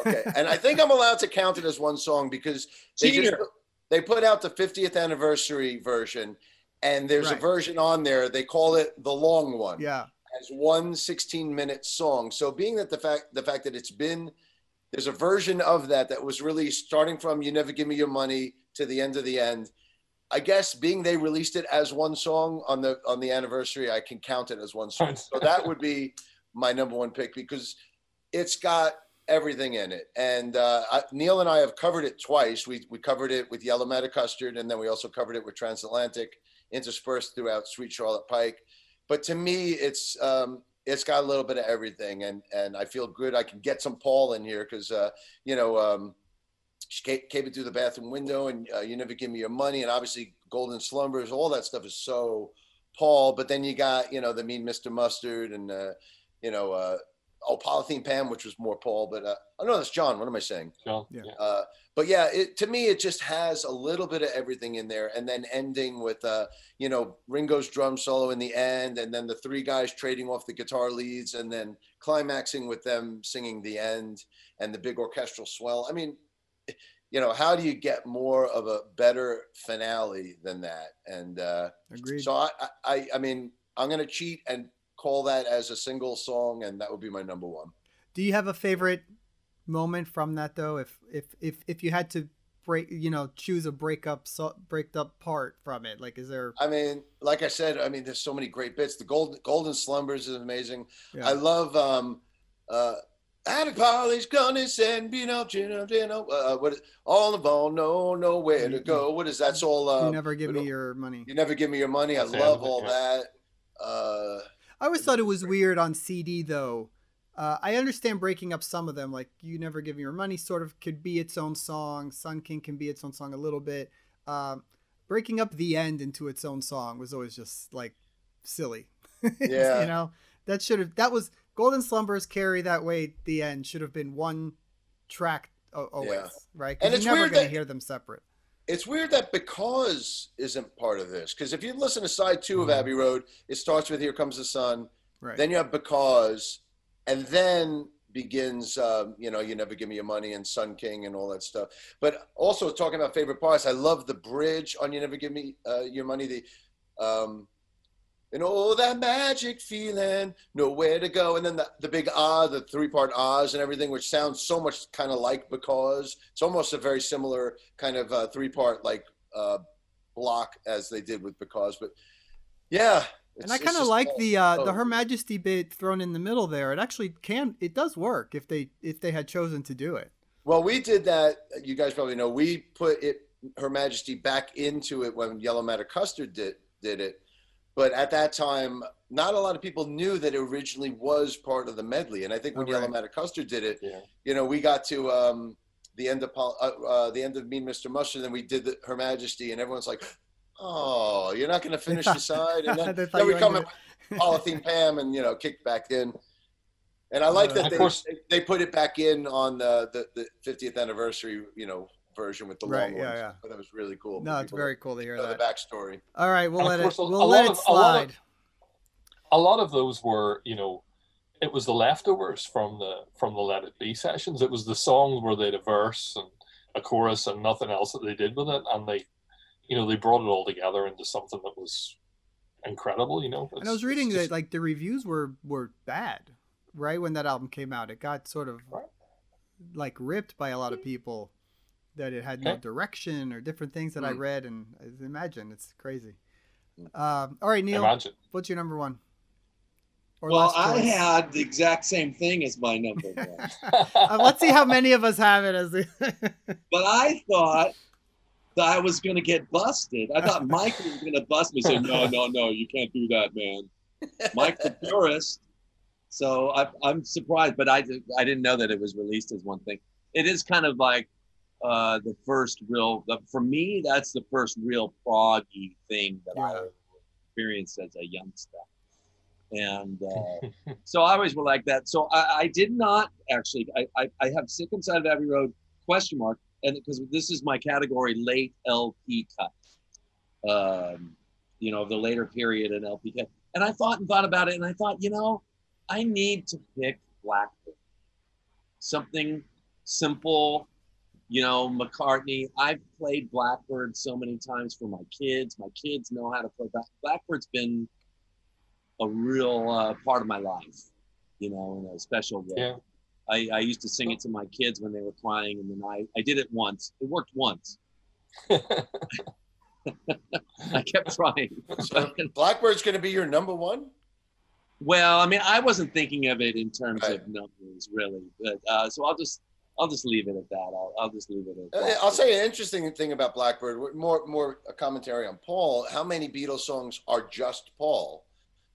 Okay, and I think I'm allowed to count it as one song because they just Cheater. put, they put out the 50th anniversary version, and there's a version on there. They call it the long one yeah as one 16 minute song. So being that the fact the fact that it's been there's a version of that that was released starting from You Never Give Me Your Money to the end of the end. I guess being they released it as one song on the on the anniversary, I can count it as one song. So that would be my number one pick because it's got everything in it. And uh, I, Neal and I have covered it twice. We we covered it with Yellow Matter Custard, and then we also covered it with Transatlantic, interspersed throughout Sweet Charlotte Pike. But to me, it's um, it's got a little bit of everything, and and I feel good. I can get some Paul in here because uh, you know um, she came, came through the bathroom window, and uh, you never give me your money, and obviously Golden Slumbers, all that stuff is so Paul. But then you got you know the Mean Mr. Mustard, and uh, you know uh, oh Polythene Pam, which was more Paul. But uh, oh no, that's John. What am I saying? John. Yeah. Uh, but yeah, it, to me, it just has a little bit of everything in there, and then ending with, uh, you know, Ringo's drum solo in the end, and then the three guys trading off the guitar leads, and then climaxing with them singing the end and the big orchestral swell. I mean, you know, how do you get more of a better finale than that? And uh, agreed so I, I, I mean, I'm gonna cheat and call that as a single song, and that would be my number one. Do you have a favorite moment from that though? If if if if you had to break, you know, choose a breakup so, breaked up part from it, like is there? I mean, like I said, I mean, there's so many great bits. The golden golden slumbers is amazing. Yeah. I love um uh Attic Polly's gonna send me no Gino Gino uh what is all of all no nowhere to go. What is that's all uh you never give me your money. you never give me your money. I love end of it, all that. Uh I always thought it was weird on CD though. Uh, I understand breaking up some of them, like "You Never Give Me Your Money" sort of could be its own song. Sun King can be its own song a little bit. Um, breaking up the end into its own song was always just like silly. Yeah. you know that should have that was Golden Slumbers carry that weight. The end should have been one track always, Yeah. right? And Because it's you're never weird going to hear them separate. It's weird that because isn't part of this. Because if you listen to side 2 of Mhm. Abbey Road, it starts with "Here Comes the Sun," Right. then you have "Because," and then begins, um, you know, "You Never Give Me Your Money" and "Sun King" and all that stuff. But also talking about favorite parts, I love the bridge on "You Never Give Me uh, Your Money." The um, and oh, that magic feeling, nowhere to go. And then the, the big ah, the three part ahs and everything, which sounds so much kind of like because it's almost a very similar kind of uh, three part like uh, block as they did with because. But yeah. and I kind of like all- the uh, the oh. Her Majesty bit thrown in the middle there. It actually can it does work if they if they had chosen to do it. Well, we did that. You guys probably know. We put it, Her Majesty, back into it when Yellow Matter Custard did did it. But at that time, not a lot of people knew that it originally was part of the medley. And I think when Oh, Yellow. Matter Custard did it, Yeah. you know, we got to um, the end of Pol- uh, uh, the end of Mean Mr. Mustard, and then we did the, Her Majesty, and everyone's like, "Oh, you're not going to finish the side." And then, then we come in Polythene Pam, and you know, kicked back in. And I like Uh, that they, course- they they put it back in on the, the, the 50th anniversary, you know, version with the Right, long yeah, ones. yeah. That was really cool. No, it's very cool to hear that. the backstory. All right, we'll let it course, a- we'll let it lot of- slide. a lot of those were, you know, it was the leftovers from the from the Let It Be sessions. It was the songs where they had a verse and a chorus and nothing else that they did with it, and they, you know, they brought it all together into something that was incredible. You know, And I was reading it's that like the reviews were were bad, right when that album came out. It got sort of Right. like ripped by a lot of people that it had no direction or different things that I Hmm. read and I imagine it's crazy. Um, all right, Neal, imagine. what's your number one? Or Well, I had the exact same thing as my number one. Uh, let's see how many of us have it as the but I thought that I was going to get busted. I thought Mike was going to bust me. Say, no, no, no, you can't do that, man. Mike's the purist. So I, I'm surprised, but I, I didn't know that it was released as one thing. It is kind of like uh, the first real, the, for me, that's the first real proggy thing that I experienced as a youngster. And uh, so I always were like that. So I, I did not actually. I, I, I have sick inside of Abbey Road question mark, and because this is my category, late LP cut. Um, you know, the later period in LP cut. And I thought and thought about it, and I thought, you know, I need to pick Blackbird, something simple. You know, McCartney. I've played Blackbird so many times for my kids. My kids know how to play Black. Blackbird's been a real uh, part of my life, you know, in a special way. Yeah. I, I used to sing it to my kids when they were crying, and then I, I did it once. It worked once. I kept trying. So Blackbird's going to be your number one. well, I mean, I wasn't thinking of it in terms Right. of numbers, really. But uh, so I'll just I'll just leave it at that. I'll, I'll just leave it at Uh, that. I'll say an interesting thing about Blackbird. More, more a commentary on Paul. How many Beatles songs are just Paul?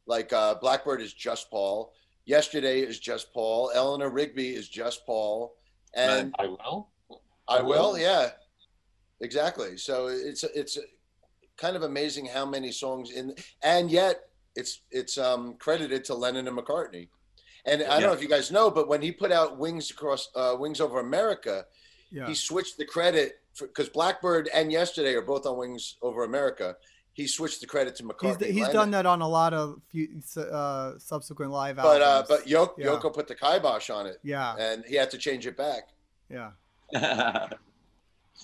Like uh, Blackbird is just Paul. Yesterday is just Paul. Eleanor Rigby is just Paul. And I will. I will, yeah, exactly. So it's it's kind of amazing how many songs in, and yet it's it's um, credited to Lennon and McCartney. And I don't know if you guys know, but when he put out Wings Across uh, Wings Over America, yeah. he switched the credit because Blackbird and Yesterday are both on Wings Over America. He switched the credit to He's, McCartney. he's Lennon. done that on a lot of few, uh, subsequent live but uh, albums. but Yoko, Yeah. Yoko put the kibosh on it, yeah, and he had to change it back. yeah.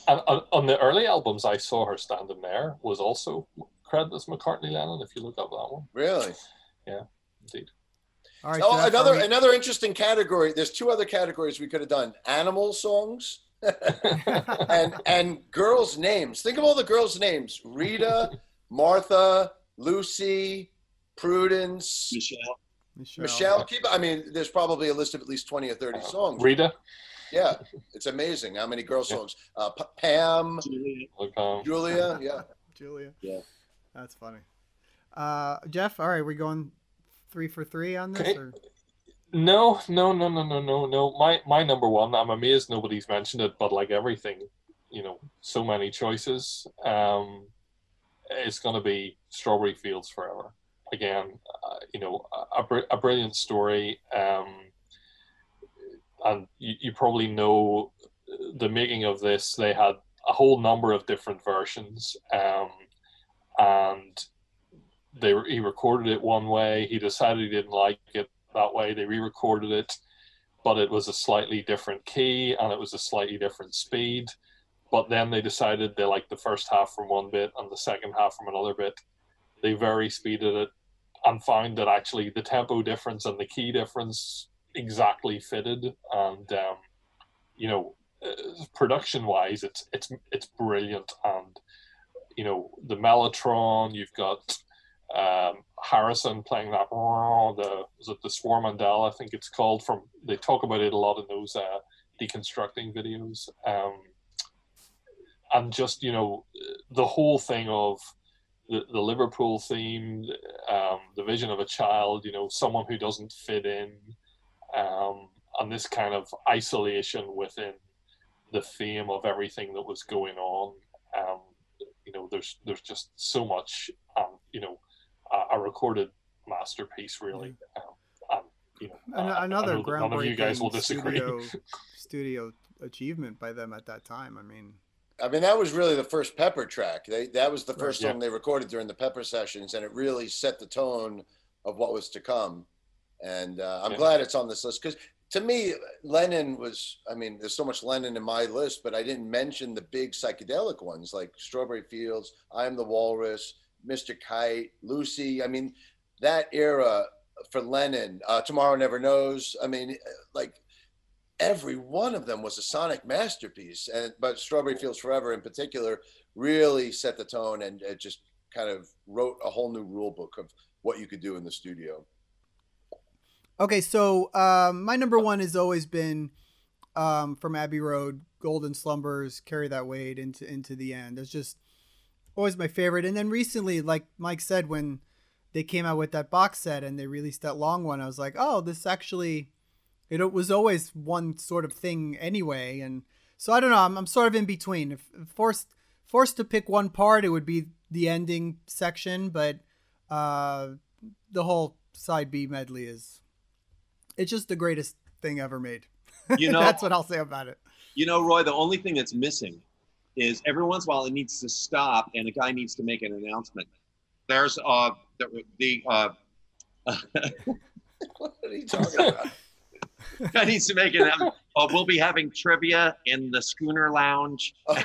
And on, on the early albums, I saw her standing there was also credited as McCartney Lennon. If you look up that one, Really. Yeah, indeed. All right. Oh, Geoff, another are another interesting category. There's two other categories we could have done: animal songs and and girls' names. Think of all the girls' names: Rita, Martha, Lucy, Prudence, Michelle. Michelle. Michelle. Keep. I mean, there's probably a list of at least twenty or thirty songs. Rita, Yeah, it's amazing how many girl songs. Uh, P- Pam, Julia. Julia. Yeah. Julia. Yeah. That's funny. Uh, Geoff, all right, we're going three for three on this? Or? No, no, no, no, no, no, no. My my number one. I'm amazed nobody's mentioned it, but like everything, you know, so many choices. Um, it's going to be Strawberry Fields Forever. Again, uh, you know, a, a br- a brilliant story. Um, and you, you probably know the making of this, they had a whole number of different versions, um, and they he recorded it one way. He decided he didn't like it that way. They re-recorded it, but it was a slightly different key and it was a slightly different speed. But then they decided they liked the first half from one bit and the second half from another bit. They very speeded it and found that actually the tempo difference and the key difference exactly fitted. And um, you know, uh, production wise, it's it's it's brilliant. And you know, the Mellotron, you've got um, Harrison playing that the was it the Swarmandal I think it's called from they talk about it a lot in those uh, deconstructing videos. Um, and just you know the whole thing of the, the Liverpool theme um, the vision of a child you know someone who doesn't fit in um, and this kind of isolation within the theme of everything that was going on. Um, you know there's there's just so much um, you know a, a recorded masterpiece, really. Um, um, you know, uh, another groundbreaking none of you guys will disagree. Studio, studio achievement by them at that time. I mean, I mean that was really the first Pepper track. They, that was the first right, song they recorded during the Pepper sessions, and it really set the tone of what was to come. And uh, I'm yeah. glad it's on this list because to me, Lennon was. I mean, there's so much Lennon in my list, but I didn't mention the big psychedelic ones like Strawberry Fields, I Am the Walrus, Mr. Kite, Lucy. I mean, that era for Lennon, uh, Tomorrow Never Knows. I mean, like every one of them was a sonic masterpiece. And but Strawberry Fields Forever in particular really set the tone and it just kind of wrote a whole new rule book of what you could do in the studio. Okay, so um, my number one has always been um, from Abbey Road, Golden Slumbers, Carry That Weight into into the end. There's just always my favorite. And then recently, like Mike said, when they came out with that box set and they released that long one, I was like, oh, this actually, it was always one sort of thing anyway. And so I don't know, I'm, I'm sort of in between. If forced forced to pick one part, it would be the ending section, but uh, the whole side B medley is it's just the greatest thing ever made. You know, that's what I'll say about it. You know, Roie, the only thing that's missing is every once in a while it needs to stop and a guy needs to make an announcement. There's uh the, the uh what are you talking about? Guy needs to make it. Uh, we'll be having trivia in the Schooner Lounge. is,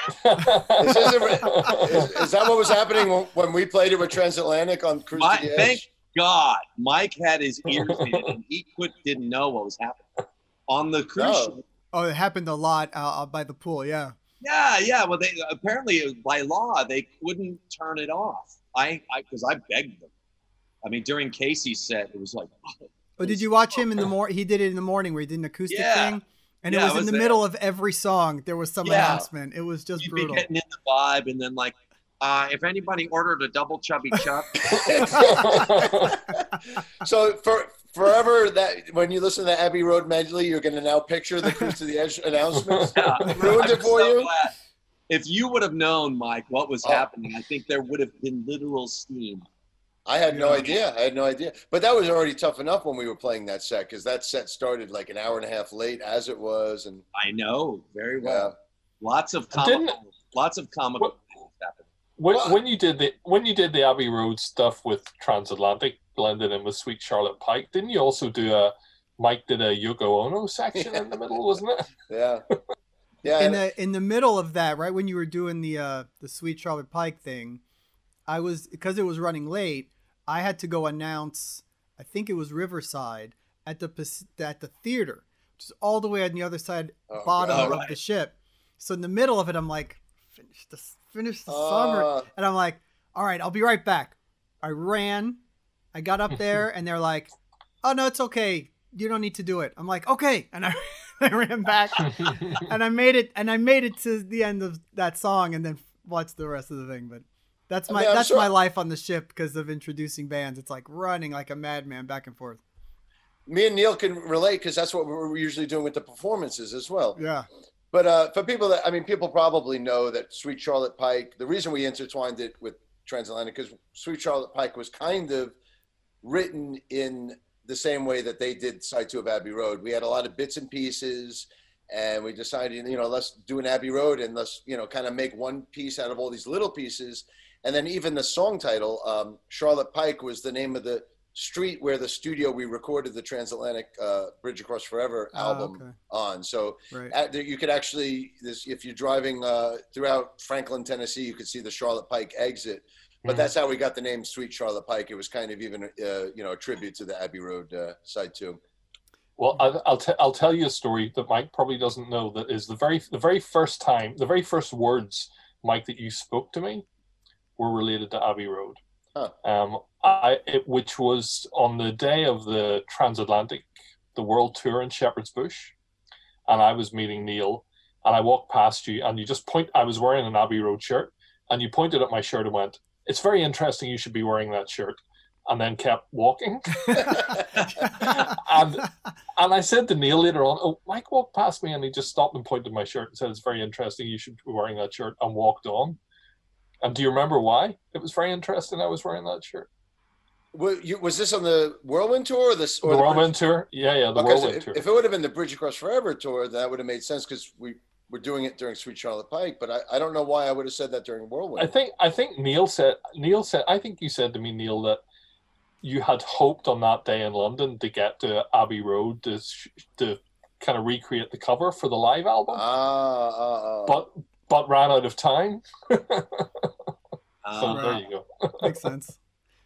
is, is, that what was happening when we played it with Transatlantic on Cruise My, Thank God, Mike had his ears in and he could, didn't know what was happening on the cruise. No. Oh, it happened a lot uh, by the pool. Yeah. Yeah, yeah. Well, they apparently by law they couldn't turn it off. I, I, because I begged them. I mean, during Casey's set, it was like. Oh, did you watch him in the morning? He did it in the morning where he did an acoustic yeah. thing, and yeah, it was, was in the there. middle of every song. There was some yeah. announcement. It was just You'd brutal. Be getting in the vibe, and then like, uh, if anybody ordered a double chubby chuck. so for forever that when you listen to the Abbey Road medley, you're going to now picture the Cruise to the Edge announcements. Yeah. Ruined it for so you. Glad. If you would have known, Mike, what was oh. happening, I think there would have been literal steam. I had no idea. I had no idea. But that was already tough enough when we were playing that set because that set started like an hour and a half late, as it was. And I know very well. Yeah. Lots of comical, lots of comical things happened. When, when you did the when you did the Abbey Road stuff with Transatlantic, blended in with Sweet Charlotte Pike. Didn't you also do a Mike did a Yoko Ono section in the middle, wasn't it? Yeah. Yeah. In the in the middle of that, right when you were doing the uh the Sweet Charlotte Pike thing, I was because it was running late, I had to go announce I think it was Riverside at the at the theater, which is all the way on the other side oh, bottom God, of right. the ship. So in the middle of it, I'm like, finish the finish the uh, summer, and I'm like, all right, I'll be right back. I ran I got up there and they're like, "Oh no, it's okay. You don't need to do it." I'm like, "Okay," and I, I ran back and I made it and I made it to the end of that song and then watched the rest of the thing. But that's my I mean, that's sure. my life on the ship because of introducing bands. It's like running like a madman back and forth. Me and Neal can relate because that's what we're usually doing with the performances as well. Yeah. But uh, for people that I mean, people probably know that Sweet Charlotte Pike. The reason we intertwined it with Transatlantic because Sweet Charlotte Pike was kind of written in the same way that they did side two of Abbey Road. We had a lot of bits and pieces, and we decided, you know, let's do an Abbey Road and let's, you know, kind of make one piece out of all these little pieces. And then even the song title, um, Charlotte Pike, was the name of the street where the studio we recorded the Transatlantic uh, Bridge Across Forever Ah, album okay. on. So Right. at, you could actually, this, if you're driving uh, throughout Franklin, Tennessee, you could see the Charlotte Pike exit. But Mhm. that's how we got the name Sweet Charlotte Pike. It was kind of even, uh, you know, a tribute to the Abbey Road uh, side too. Well, I'll I'll, t- I'll tell you a story that Mike probably doesn't know. That is the very the very first time, the very first words, Mike, that you spoke to me, were related to Abbey Road. Huh. Um, I it, which was on the day of the transatlantic, the world tour in Shepherd's Bush, and I was meeting Neal, and I walked past you, and you just point. I was wearing an Abbey Road shirt, and you pointed at my shirt and went, "It's very interesting. You should be wearing that shirt." And then kept walking. and and I said to Neal later on, "Oh, Mike walked past me and he just stopped and pointed at my shirt and said it's very interesting. You should be wearing that shirt." And walked on. And do you remember why it was very interesting? I was wearing that shirt. You- Was this on the Whirlwind tour or this? Or the Whirlwind tour, yeah, yeah, the Okay, so Whirlwind if, tour. if it would have been the Bridge Across Forever tour, that would have made sense because we were doing it during Sweet Charlotte Pike. But I, I don't know why I would have said that during Whirlwind. I think I think Neal said Neal said I think you said to me Neal that you had hoped on that day in London to get to Abbey Road to to kind of recreate the cover for the live album, Ah, ah, ah. but but ran out of time. so Um, there you go. Makes sense.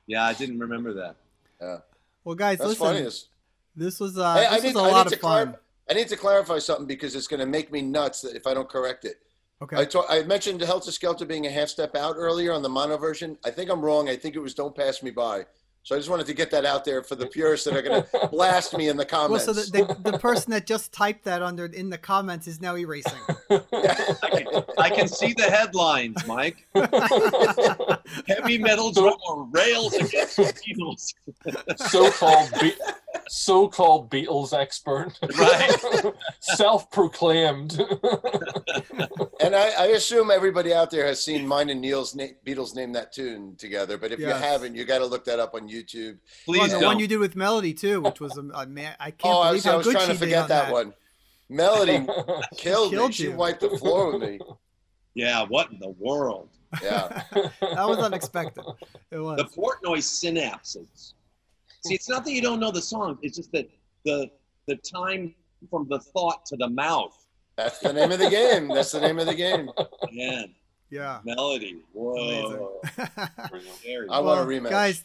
yeah, I didn't remember that. Yeah. Well, guys, that's listen. funny. This was uh, Hey, I this need, was a I lot need of to clar- fun. I need to clarify something because it's going to make me nuts if I don't correct it. I, Okay. ta- I mentioned Helter Skelter being a half step out earlier on the mono version. I think I'm wrong. I think it was Don't Pass Me By. So I just wanted to get that out there for the purists that are going to blast me in the comments. Well, comments. so the, the, the person that just typed that under in the comments is now erasing. I can, I can see the headlines, Mike. Heavy metal drummer rails against Beatles. so-called Be- so-called Beatles expert, Right. Self-proclaimed. And I, I assume everybody out there has seen mine and Neal's na- Beatles name that tune together. But if Yes. you haven't, you got to look that up on YouTube. Well, Please the don't. one you did with Melody too, which was a, a man. I can't Oh, I believe was, I was good trying she to forget on that, one. Melody killed, me. Killed She wiped the floor with me. yeah, what in the world? Yeah. that was unexpected. It was. The Portnoy synapses. See, it's not that you don't know the song. It's just that the the time from the thought to the mouth. That's the name of the game. That's the name of the game. Man, yeah. melody. Whoa. I want a rematch. Guys,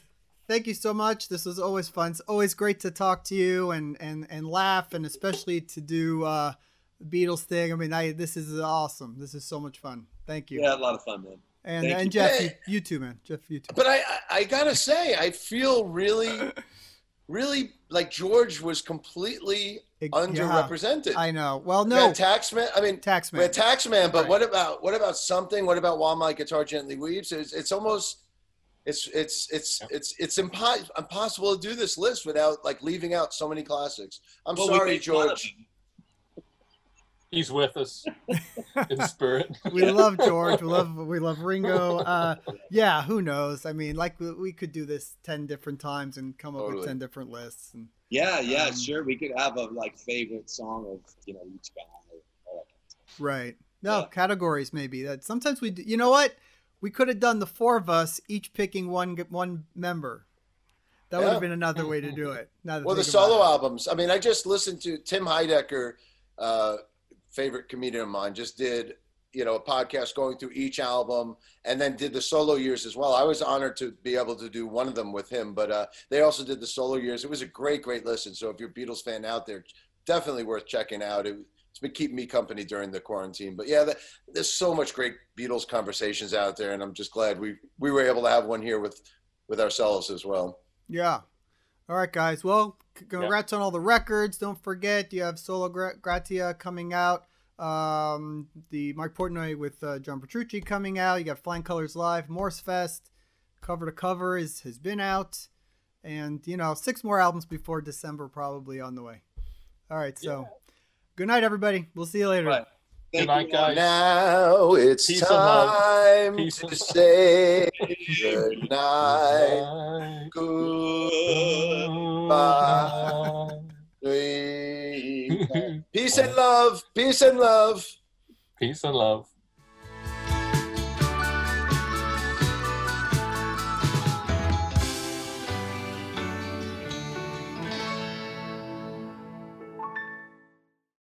thank you so much. This was always fun. It's always great to talk to you and and and laugh, and especially to do uh, the Beatles thing. I mean, I this is awesome. This is so much fun. Thank you. yeah, a lot of fun, man. and thank and you. Geoff, you, Hey. you too, man. Geoff, you too. But I, I, I gotta say, I feel really, really like George was completely It- underrepresented. Yeah, I know. Well, We no, had Taxman. I mean, Taxman. we Taxman, but Right. what about what about something? What about While My Guitar Gently Weeps? It's, it's almost. It's it's it's it's it's impo- impossible to do this list without like leaving out so many classics. I'm Well, sorry, made fun of George. He's with us in spirit. we love George. We love we love Ringo. Uh, yeah, who knows? I mean, like we, we could do this ten different times and come up with ten different lists. And Yeah, yeah, Um, sure. We could have a like favorite song of you know each guy. right, no Yeah. categories maybe. That sometimes we. Do, you know what? We could have done the four of us each picking one one member. That would have been another way to do it. Now that Well, the solo it. albums. I mean, I just listened to Tim Heidecker, uh, favorite comedian of mine, just did you know a podcast going through each album, and then did the solo years as well. I was honored to be able to do one of them with him, but uh, they also did the solo years. It was a great, great listen. So if you're a Beatles fan out there, definitely worth checking out. It, it's been keeping me company during the quarantine. But yeah, the, there's so much great Beatles conversations out there, and I'm just glad we we were able to have one here with with ourselves as well. Yeah. All right, guys. Well, c- congrats on all the records. Don't forget, you have Sola Gratia coming out. Um, the Mike Portnoy with uh, John Petrucci coming out. You got Flying Colors Live, Morsefest, cover to cover is has been out, and you know six more albums before December probably on the way. All right, so good night, everybody. We'll see you later. Right. Good night, guys. Now it's Peace time to say good night. Goodbye. Peace Peace and love. Peace and love. Peace and love.